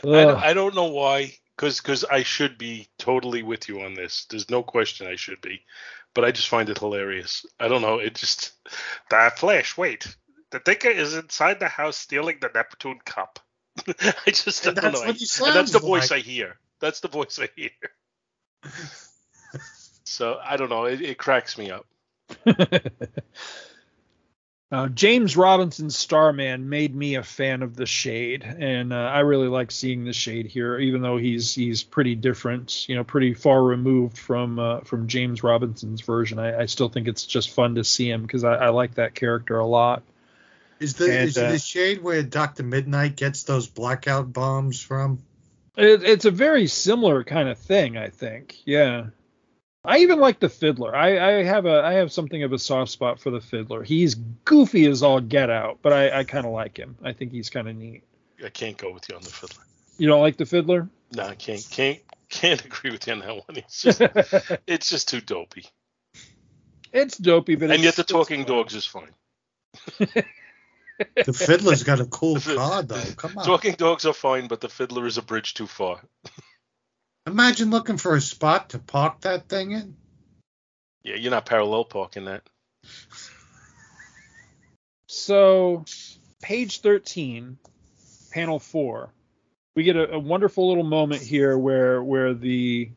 I, I don't know why, because because I should be totally with you on this. There's no question I should be, but I just find it hilarious. I don't know. It just that Flash. Wait, the Thinker is inside the house stealing the Neptune cup. I just don't that's know. what he and that's the voice like. I hear. That's the voice I hear. so I don't know. It, it cracks me up. Uh, James Robinson's Starman made me a fan of the Shade, and uh, I really like seeing the Shade here, even though he's he's pretty different, you know, pretty far removed from uh, from James Robinson's version. I, I still think it's just fun to see him because I, I like that character a lot. Is the And, is uh, the shade where Doctor Midnight gets those blackout bombs from? It, it's a very similar kind of thing, I think. Yeah. I even like the Fiddler. I, I have a I have something of a soft spot for the Fiddler. He's goofy as all get out, but I, I kind of like him. I think he's kind of neat. I can't go with you on the Fiddler. You don't like the Fiddler? No, I can't can't can't agree with you on that one. It's just it's just too dopey. it's dopey, but and it's, yet the talking fun. dogs is fine. The Fiddler's got a cool The car though. Come on. Talking dogs are fine, but the fiddler is a bridge too far. Imagine looking for a spot to park that thing in. Yeah, you're not parallel parking that. So, page 13, panel 4. We get a, a wonderful little moment here where where the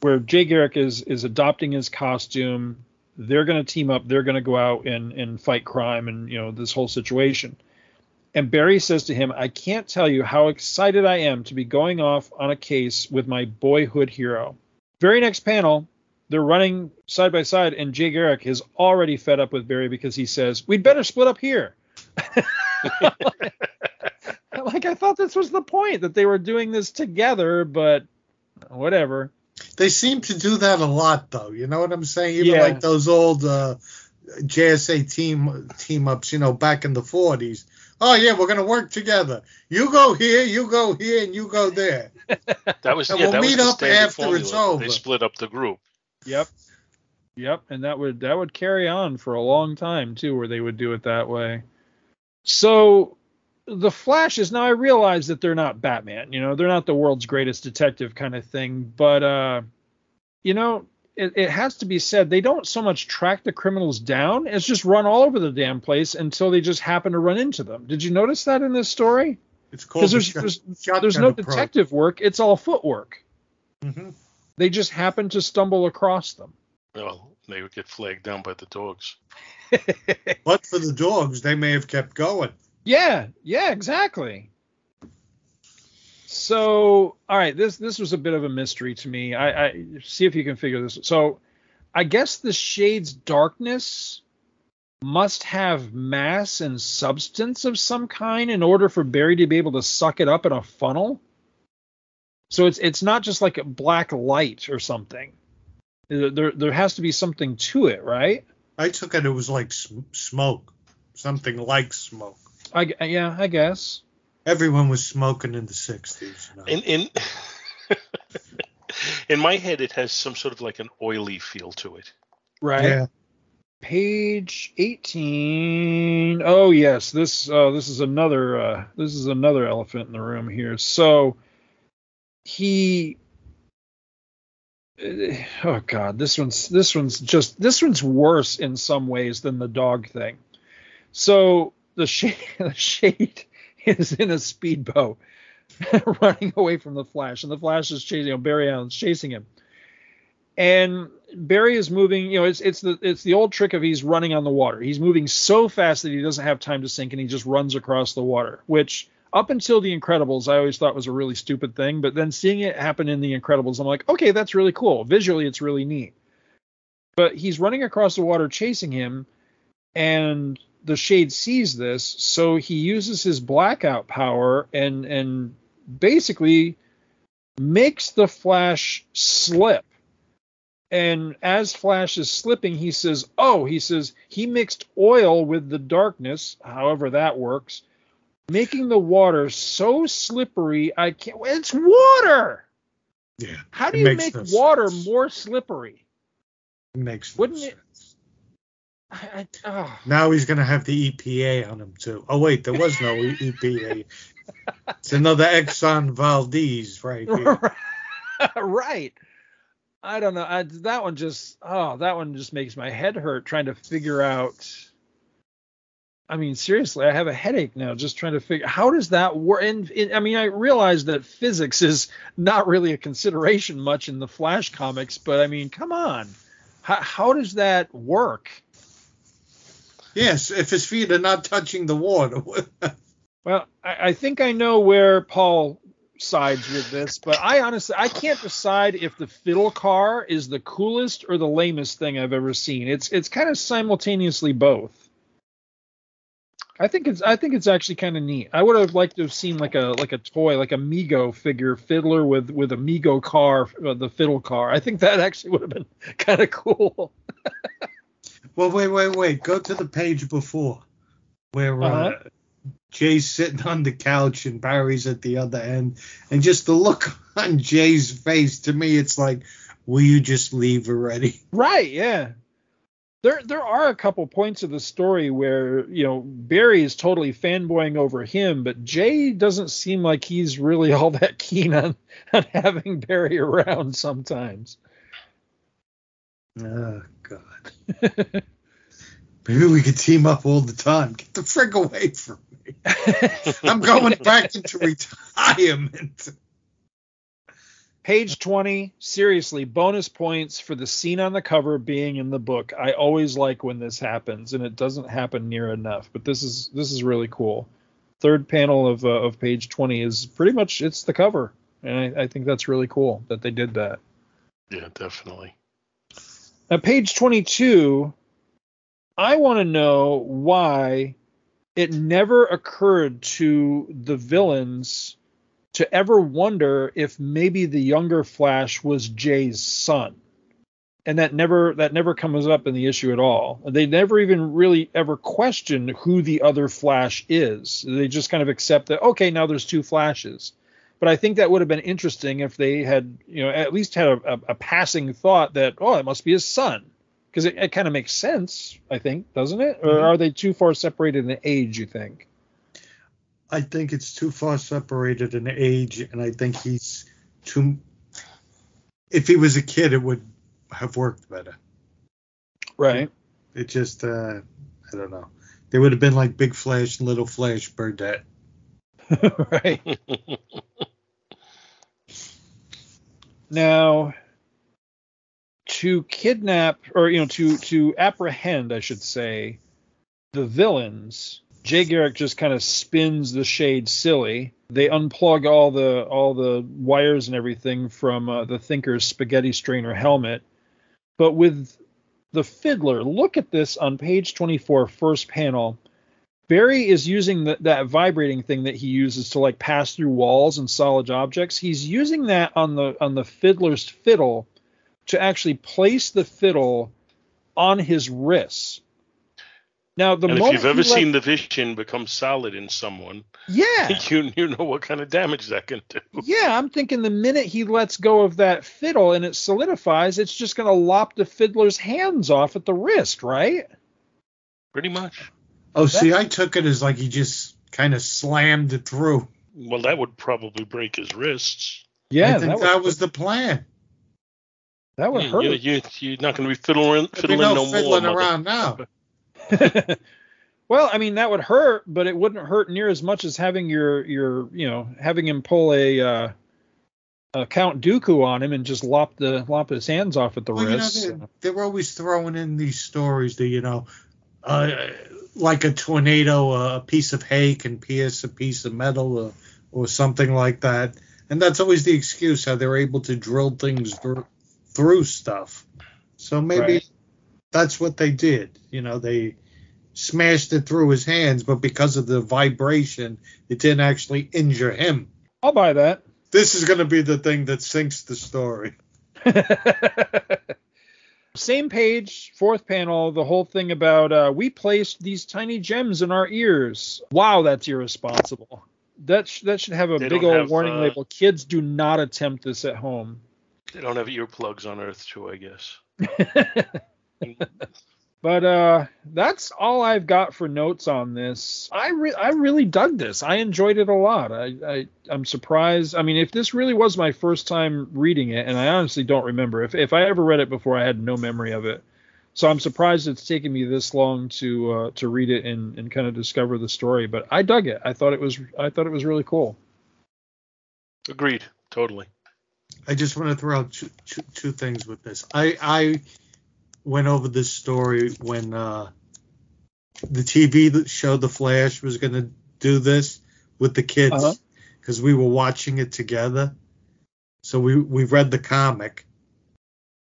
where Jay Garrick is is adopting his costume. They're going to team up. They're going to go out and and fight crime and you know this whole situation. And Barry says to him, I can't tell you how excited I am to be going off on a case with my boyhood hero. Very next panel, they're running side by side, and Jay Garrick is already fed up with Barry because he says, We'd better split up here. like, I thought this was the point that they were doing this together, but whatever. They seem to do that a lot, though. You know what I'm saying? Even Yeah. like those old uh, JSA team team ups, you know, back in the 40s. Oh yeah, we're gonna work together. You go here, you go here, and you go there. That was And yeah, we'll that was meet the up standard after formula. it's They split up the group. Yep. Yep, and that would that would carry on for a long time too, where they would do it that way. So the Flash is now I realize that they're not Batman, you know, they're not the world's greatest detective kind of thing, but uh you know, it, it has to be said they don't so much track the criminals down as just run all over the damn place until they just happen to run into them. Did you notice that in this story? It's called Because the there's shot- there's, shotgun there's no approach. detective work, it's all footwork. Mhm. They just happen to stumble across them. Well, they would get flagged down by the dogs. But for the dogs, they may have kept going. Yeah, yeah, exactly. So, all right, this this was a bit of a mystery to me. I, I see if you can figure this. So, I guess the shade's darkness must have mass and substance of some kind in order for Barry to be able to suck it up in a funnel. So it's it's not just like a black light or something. There there has to be something to it, right? I took it it was like sm- smoke, something like smoke. I yeah, I guess. Everyone was smoking in the 60s. You know? In in in my head, it has some sort of like an oily feel to it. Right. Yeah. page 18 oh yes this uh, this is another uh, this is another elephant in the room here so he uh, oh god this one's this one's just this one's worse in some ways than the dog thing so the shade the shade is in a speedboat running away from the flash and the flash is chasing him barry allen's chasing him and Barry is moving. You know, it's it's the it's the old trick of he's running on the water. He's moving so fast that he doesn't have time to sink, and he just runs across the water. Which up until the Incredibles, I always thought was a really stupid thing. But then seeing it happen in the Incredibles, I'm like, okay, that's really cool. Visually, it's really neat. But he's running across the water, chasing him, and the Shade sees this, so he uses his blackout power and and basically makes the Flash slip and as Flash is slipping, he says, Oh, he says, he mixed oil with the darkness, however that works, making the water so slippery, I can't. It's water! Yeah. How do you make water sense. more slippery? It makes Wouldn't it- sense. I, I, oh. Now he's going to have the EPA on him, too. Oh, wait, there was no EPA. It's another Exxon Valdez right here. right. I don't know. I, that one just, oh, that one just makes my head hurt trying to figure out. I mean, seriously, I have a headache now just trying to figure how does that work. And, and I mean, I realize that physics is not really a consideration much in the Flash comics, but I mean, come on, how, how does that work? Yes, if his feet are not touching the water. Well, I, I think I know where Paul sides with this, but I honestly I can't decide if the fiddle car is the coolest or the lamest thing I've ever seen. It's it's kind of simultaneously both. I think it's I think it's actually kind of neat. I would have liked to have seen like a like a toy like a Mego figure fiddler with with a Mego car uh, the fiddle car. I think that actually would have been kind of cool. Well, wait, wait, wait. Go to the page before where uh, Uh-huh. Jay's sitting on the couch and Barry's at the other end. And just the look on Jay's face, to me, it's like, will you just leave already? Right, yeah. There there are a couple points of the story where, you know, Barry is totally fanboying over him, but Jay doesn't seem like he's really all that keen on, on having Barry around sometimes. Oh, God. Maybe we could team up all the time. Get the frig away from me. I'm going back into retirement. Page 20, seriously, bonus points for the scene on the cover being in the book. I always like when this happens and it doesn't happen near enough, but this is this is really cool. third panel of uh, of page 20 is pretty much it's the cover, and I, I think that's really cool that they did that. Yeah, definitely. At page 22, I want to know why it never occurred to the villains to ever wonder if maybe the younger Flash was Jay's son. And that never that never comes up in the issue at all. And they never even really ever question who the other Flash is. They just kind of accept that okay, now there's two Flashes. But I think that would have been interesting if they had, you know, at least had a, a, a passing thought that oh, it must be his son because it, it kind of makes sense, I think, doesn't it? Or are they too far separated in age? You think? I think it's too far separated in age, and I think he's too. If he was a kid, it would have worked better. Right. It just, uh, I don't know. They would have been like Big Flash and Little Flash Burdette. right. now, to kidnap or you know to to apprehend, I should say, the villains. Jay Garrick just kind of spins the shade silly. They unplug all the all the wires and everything from uh, the Thinker's spaghetti strainer helmet. But with the fiddler, look at this on page 24, first panel. Barry is using the, that vibrating thing that he uses to like pass through walls and solid objects. He's using that on the on the fiddler's fiddle to actually place the fiddle on his wrists. Now, the and if you've ever let- seen the vision become solid in someone, yeah, you you know what kind of damage that can do. yeah, I'm thinking the minute he lets go of that fiddle and it solidifies, it's just going to lop the fiddler's hands off at the wrist, right? Pretty much. Oh, see, I took it as like he just kind of slammed it through. Well, that would probably break his wrists. Yeah, I think that, that, would, was the plan. that would You, hurt. you, you, you're not going to be fiddling, There'd be fiddling no no more. fiddling mother- around now. well, I mean that would hurt, but it wouldn't hurt near as much as having your your you know having him pull a uh, a Count Dooku on him and just lop the lop his hands off at the Well, you know, wrist. they're, they're always throwing in these stories that you know, uh, like a tornado, a piece of hay can pierce a piece of metal, or, or something like that, and that's always the excuse how they're able to drill things through, through stuff. So maybe Right. that's what they did. You know, they smashed it through his hands, but because of the vibration, it didn't actually injure him. I'll buy that. This is going to be the thing that sinks the story. Same page, fourth panel, the whole thing about uh, we placed these tiny gems in our ears. Wow, that's irresponsible. That sh- that should have a They big old have, warning uh, label. Kids do not attempt this at home. They don't have earplugs on Earth, too, I guess. But uh, that's all I've got for notes on this. I re- I really dug this. I enjoyed it a lot. I, I I'm surprised. I mean, if this really was my first time reading it, and I honestly don't remember if if I ever read it before, I had no memory of it. So I'm surprised it's taken me this long to uh, to read it and, and kind of discover the story. But I dug it. I thought it was I thought it was really cool. Agreed. Totally. I just want to throw out two, two, two things with this. I I went over this story when uh, the TV that showed The Flash was going to do this with the kids Uh-huh. because we were watching it together. So we we read the comic,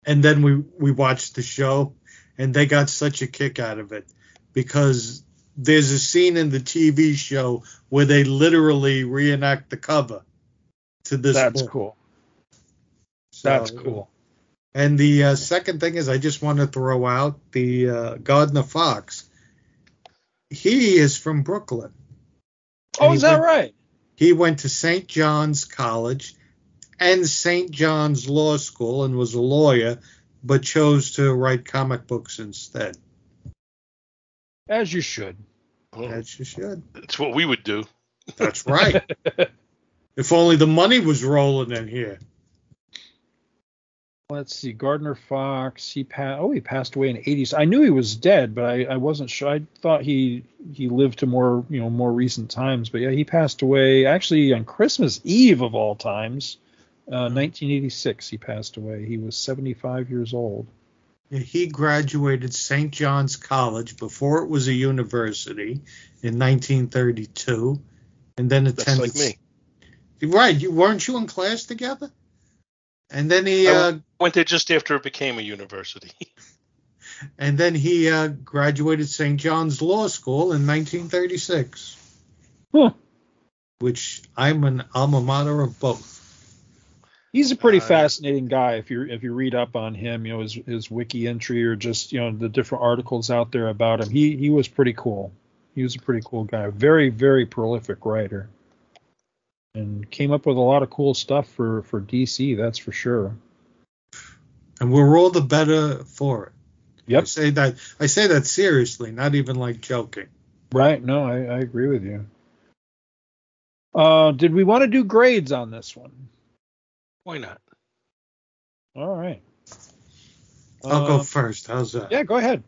and then we we watched the show, and they got such a kick out of it because there's a scene in the TV show where they literally reenact the cover to this. That's cool. So- That's cool. And the uh, second thing is, I just want to throw out the uh, Gardner Fox. He is from Brooklyn. Oh, is that went- right? He went to St. John's College and St. John's Law School and was a lawyer, but chose to write comic books instead. As you should. Well, As you should. that's what we would do. That's right. if only the money was rolling in here. Let's see, Gardner Fox. He passed. Oh, he passed away in the '80s. I knew he was dead, but I, I wasn't sure. I thought he he lived to more you know more recent times. But yeah, he passed away actually on Christmas Eve of all times, uh, 1986. He passed away. He was 75 years old. He graduated St. John's College before it was a university in 1932 and then That's attended. like me. Right, you weren't you in class together? And then he I uh, Went there just after it became a university. and then he uh, graduated St. John's Law School in 1936, Huh. which I'm an alma mater of both. He's a pretty Uh, fascinating guy. If you if you read up on him, you know his his wiki entry or just you know the different articles out there about him. He he was pretty cool. He was a pretty cool guy. Very very prolific writer, and came up with a lot of cool stuff for for DC. That's for sure. And we're all the better for it. Yep. I say that I say that seriously, not even like joking. Right. No, I, I agree with you. Uh, did we want to do grades on this one? Why not? All right. I'll go Uh, first. How's that? Yeah, go ahead.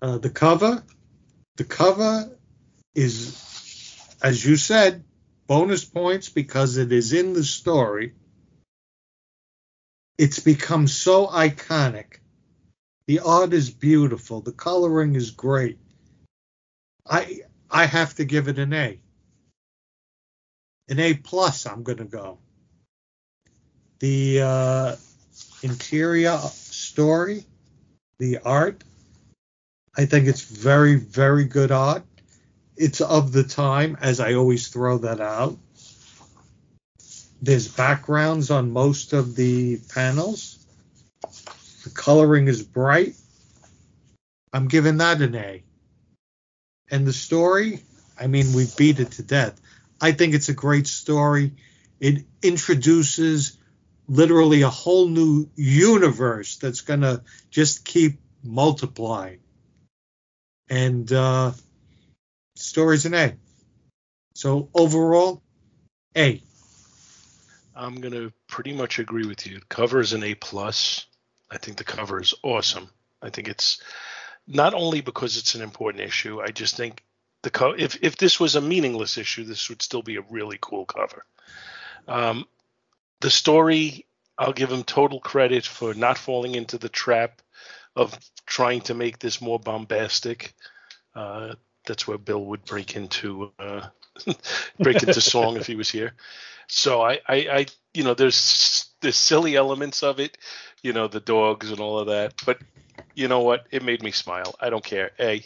Uh, the cover, the cover is, as you said, bonus points because it is in the story. It's become so iconic. The art is beautiful. The coloring is great. I I have to give it an A. An A plus. I'm gonna go. The uh, interior story, the art, I think it's very, very good art. It's of the time, as I always throw that out. There's backgrounds on most of the panels. The coloring is bright. I'm giving that an A. And the story, I mean, we beat it to death. I think it's a great story. It introduces literally a whole new universe that's going to just keep multiplying and uh, story's an A. So overall, A. I'm gonna pretty much agree with you. Cover is an A plus. I think the cover is awesome. I think it's not only because it's an important issue. I just think the co- if if this was a meaningless issue, this would still be a really cool cover. Um, the story, I'll give him total credit for not falling into the trap of trying to make this more bombastic. Uh, that's where Bill would break into uh, break into song if he was here. So I, I, I, you know, there's there's silly elements of it, you know, the dogs and all of that. But you know what? It made me smile. I don't care. A.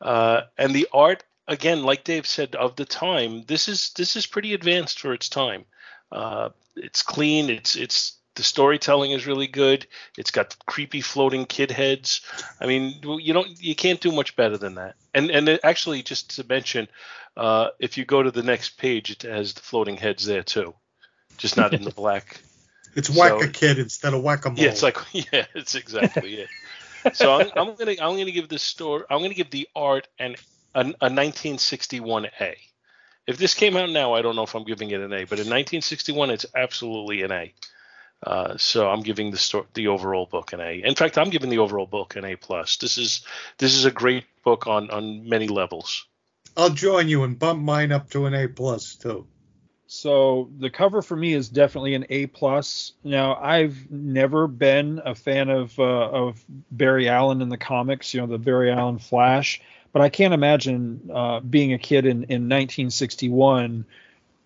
Uh, and the art, again, like Dave said, of the time, this is this is pretty advanced for its time. Uh, it's clean. It's it's the storytelling is really good. It's got creepy floating kid heads. I mean, you don't you can't do much better than that. And and it actually, just to mention, uh, if you go to the next page, it has the floating heads there too, just not in the black. It's So- whack a kid instead of whack a mole. Yeah, it's like yeah, it's exactly it. So I'm, I'm gonna I'm gonna give this story I'm gonna give the art an a, a 1961 A. If this came out now, I don't know if I'm giving it an A, but in 1961, it's absolutely an A. Uh, so I'm giving the sto- the overall book an A. In fact, I'm giving the overall book an A plus. This is this is a great book on on many levels. I'll join you and bump mine up to an A plus too. So the cover for me is definitely an A plus. Now I've never been a fan of uh, of Barry Allen in the comics, you know, the Barry Allen Flash, but I can't imagine uh, being a kid in in 1961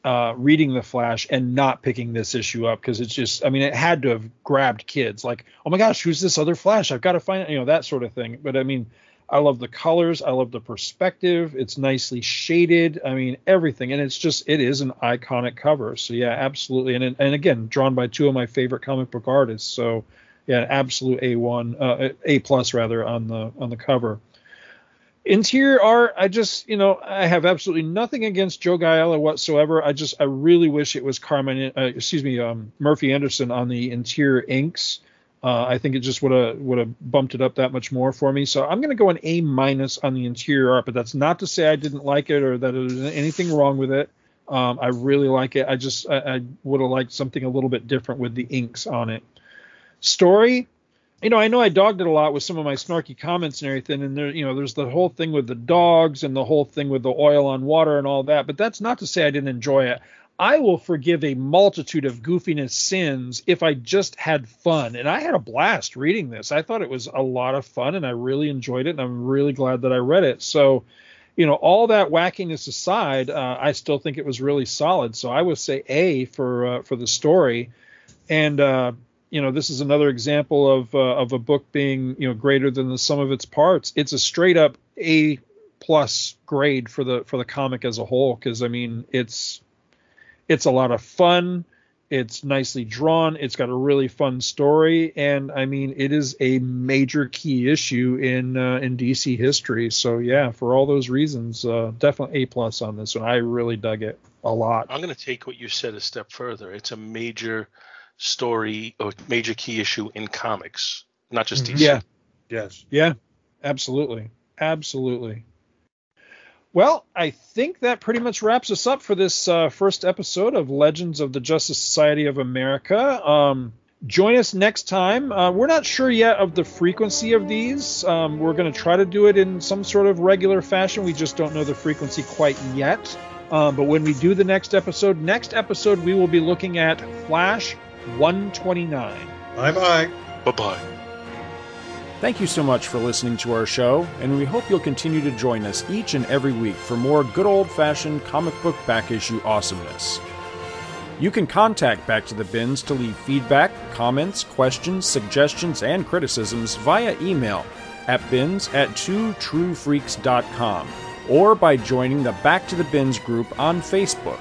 uh, reading the Flash and not picking this issue up because it's just, I mean, it had to have grabbed kids like, oh my gosh, who's this other Flash? I've got to find, you know, that sort of thing. But I mean, I love the colors. I love the perspective. It's nicely shaded. I mean, everything. And it's just, it is an iconic cover. So yeah, absolutely. And and again, drawn by two of my favorite comic book artists. So yeah, absolute A1, uh, A plus rather on the on the cover. Interior art, I just, you know, I have absolutely nothing against Joe Giella whatsoever. I just, I really wish it was Carmen, uh, excuse me, um, Murphy Anderson on the interior inks. Uh, I think it just would have would have bumped it up that much more for me. So I'm going to go an A minus on the interior art, but that's not to say I didn't like it or that there's anything wrong with it. Um, I really like it. I just I, I would have liked something a little bit different with the inks on it. Story, you know, I know I dogged it a lot with some of my snarky comments and everything, and there, you know, there's the whole thing with the dogs and the whole thing with the oil on water and all that. But that's not to say I didn't enjoy it. I will forgive a multitude of goofiness sins if I just had fun. And I had a blast reading this. I thought it was a lot of fun and I really enjoyed it. And I'm really glad that I read it. So, you know, all that wackiness aside, uh, I still think it was really solid. So I would say A for uh, for the story, and uh, you know, this is another example of uh, of a book being you know greater than the sum of its parts. It's a straight up A plus grade for the for the comic as a whole because I mean it's it's a lot of fun. It's nicely drawn. It's got a really fun story, and I mean, it is a major key issue in uh, in DC history. So yeah, for all those reasons, uh, definitely a plus on this one. I really dug it a lot. I'm going to take what you said a step further. It's a major story or major key issue in comics, not just DC. Yeah. Yes. Yeah. Absolutely. Absolutely. Well, I think that pretty much wraps us up for this uh, first episode of Legends of the Justice Society of America. Um, join us next time. Uh, we're not sure yet of the frequency of these. Um, we're going to try to do it in some sort of regular fashion. We just don't know the frequency quite yet. Um, but when we do the next episode, next episode we will be looking at Flash 129. Bye bye. Bye bye. Thank you so much for listening to our show, and we hope you'll continue to join us each and every week for more good old fashioned comic book back issue awesomeness. You can contact Back to the Bins to leave feedback, comments, questions, suggestions, and criticisms via email at bins at twotruefreaks.com or by joining the Back to the Bins group on Facebook.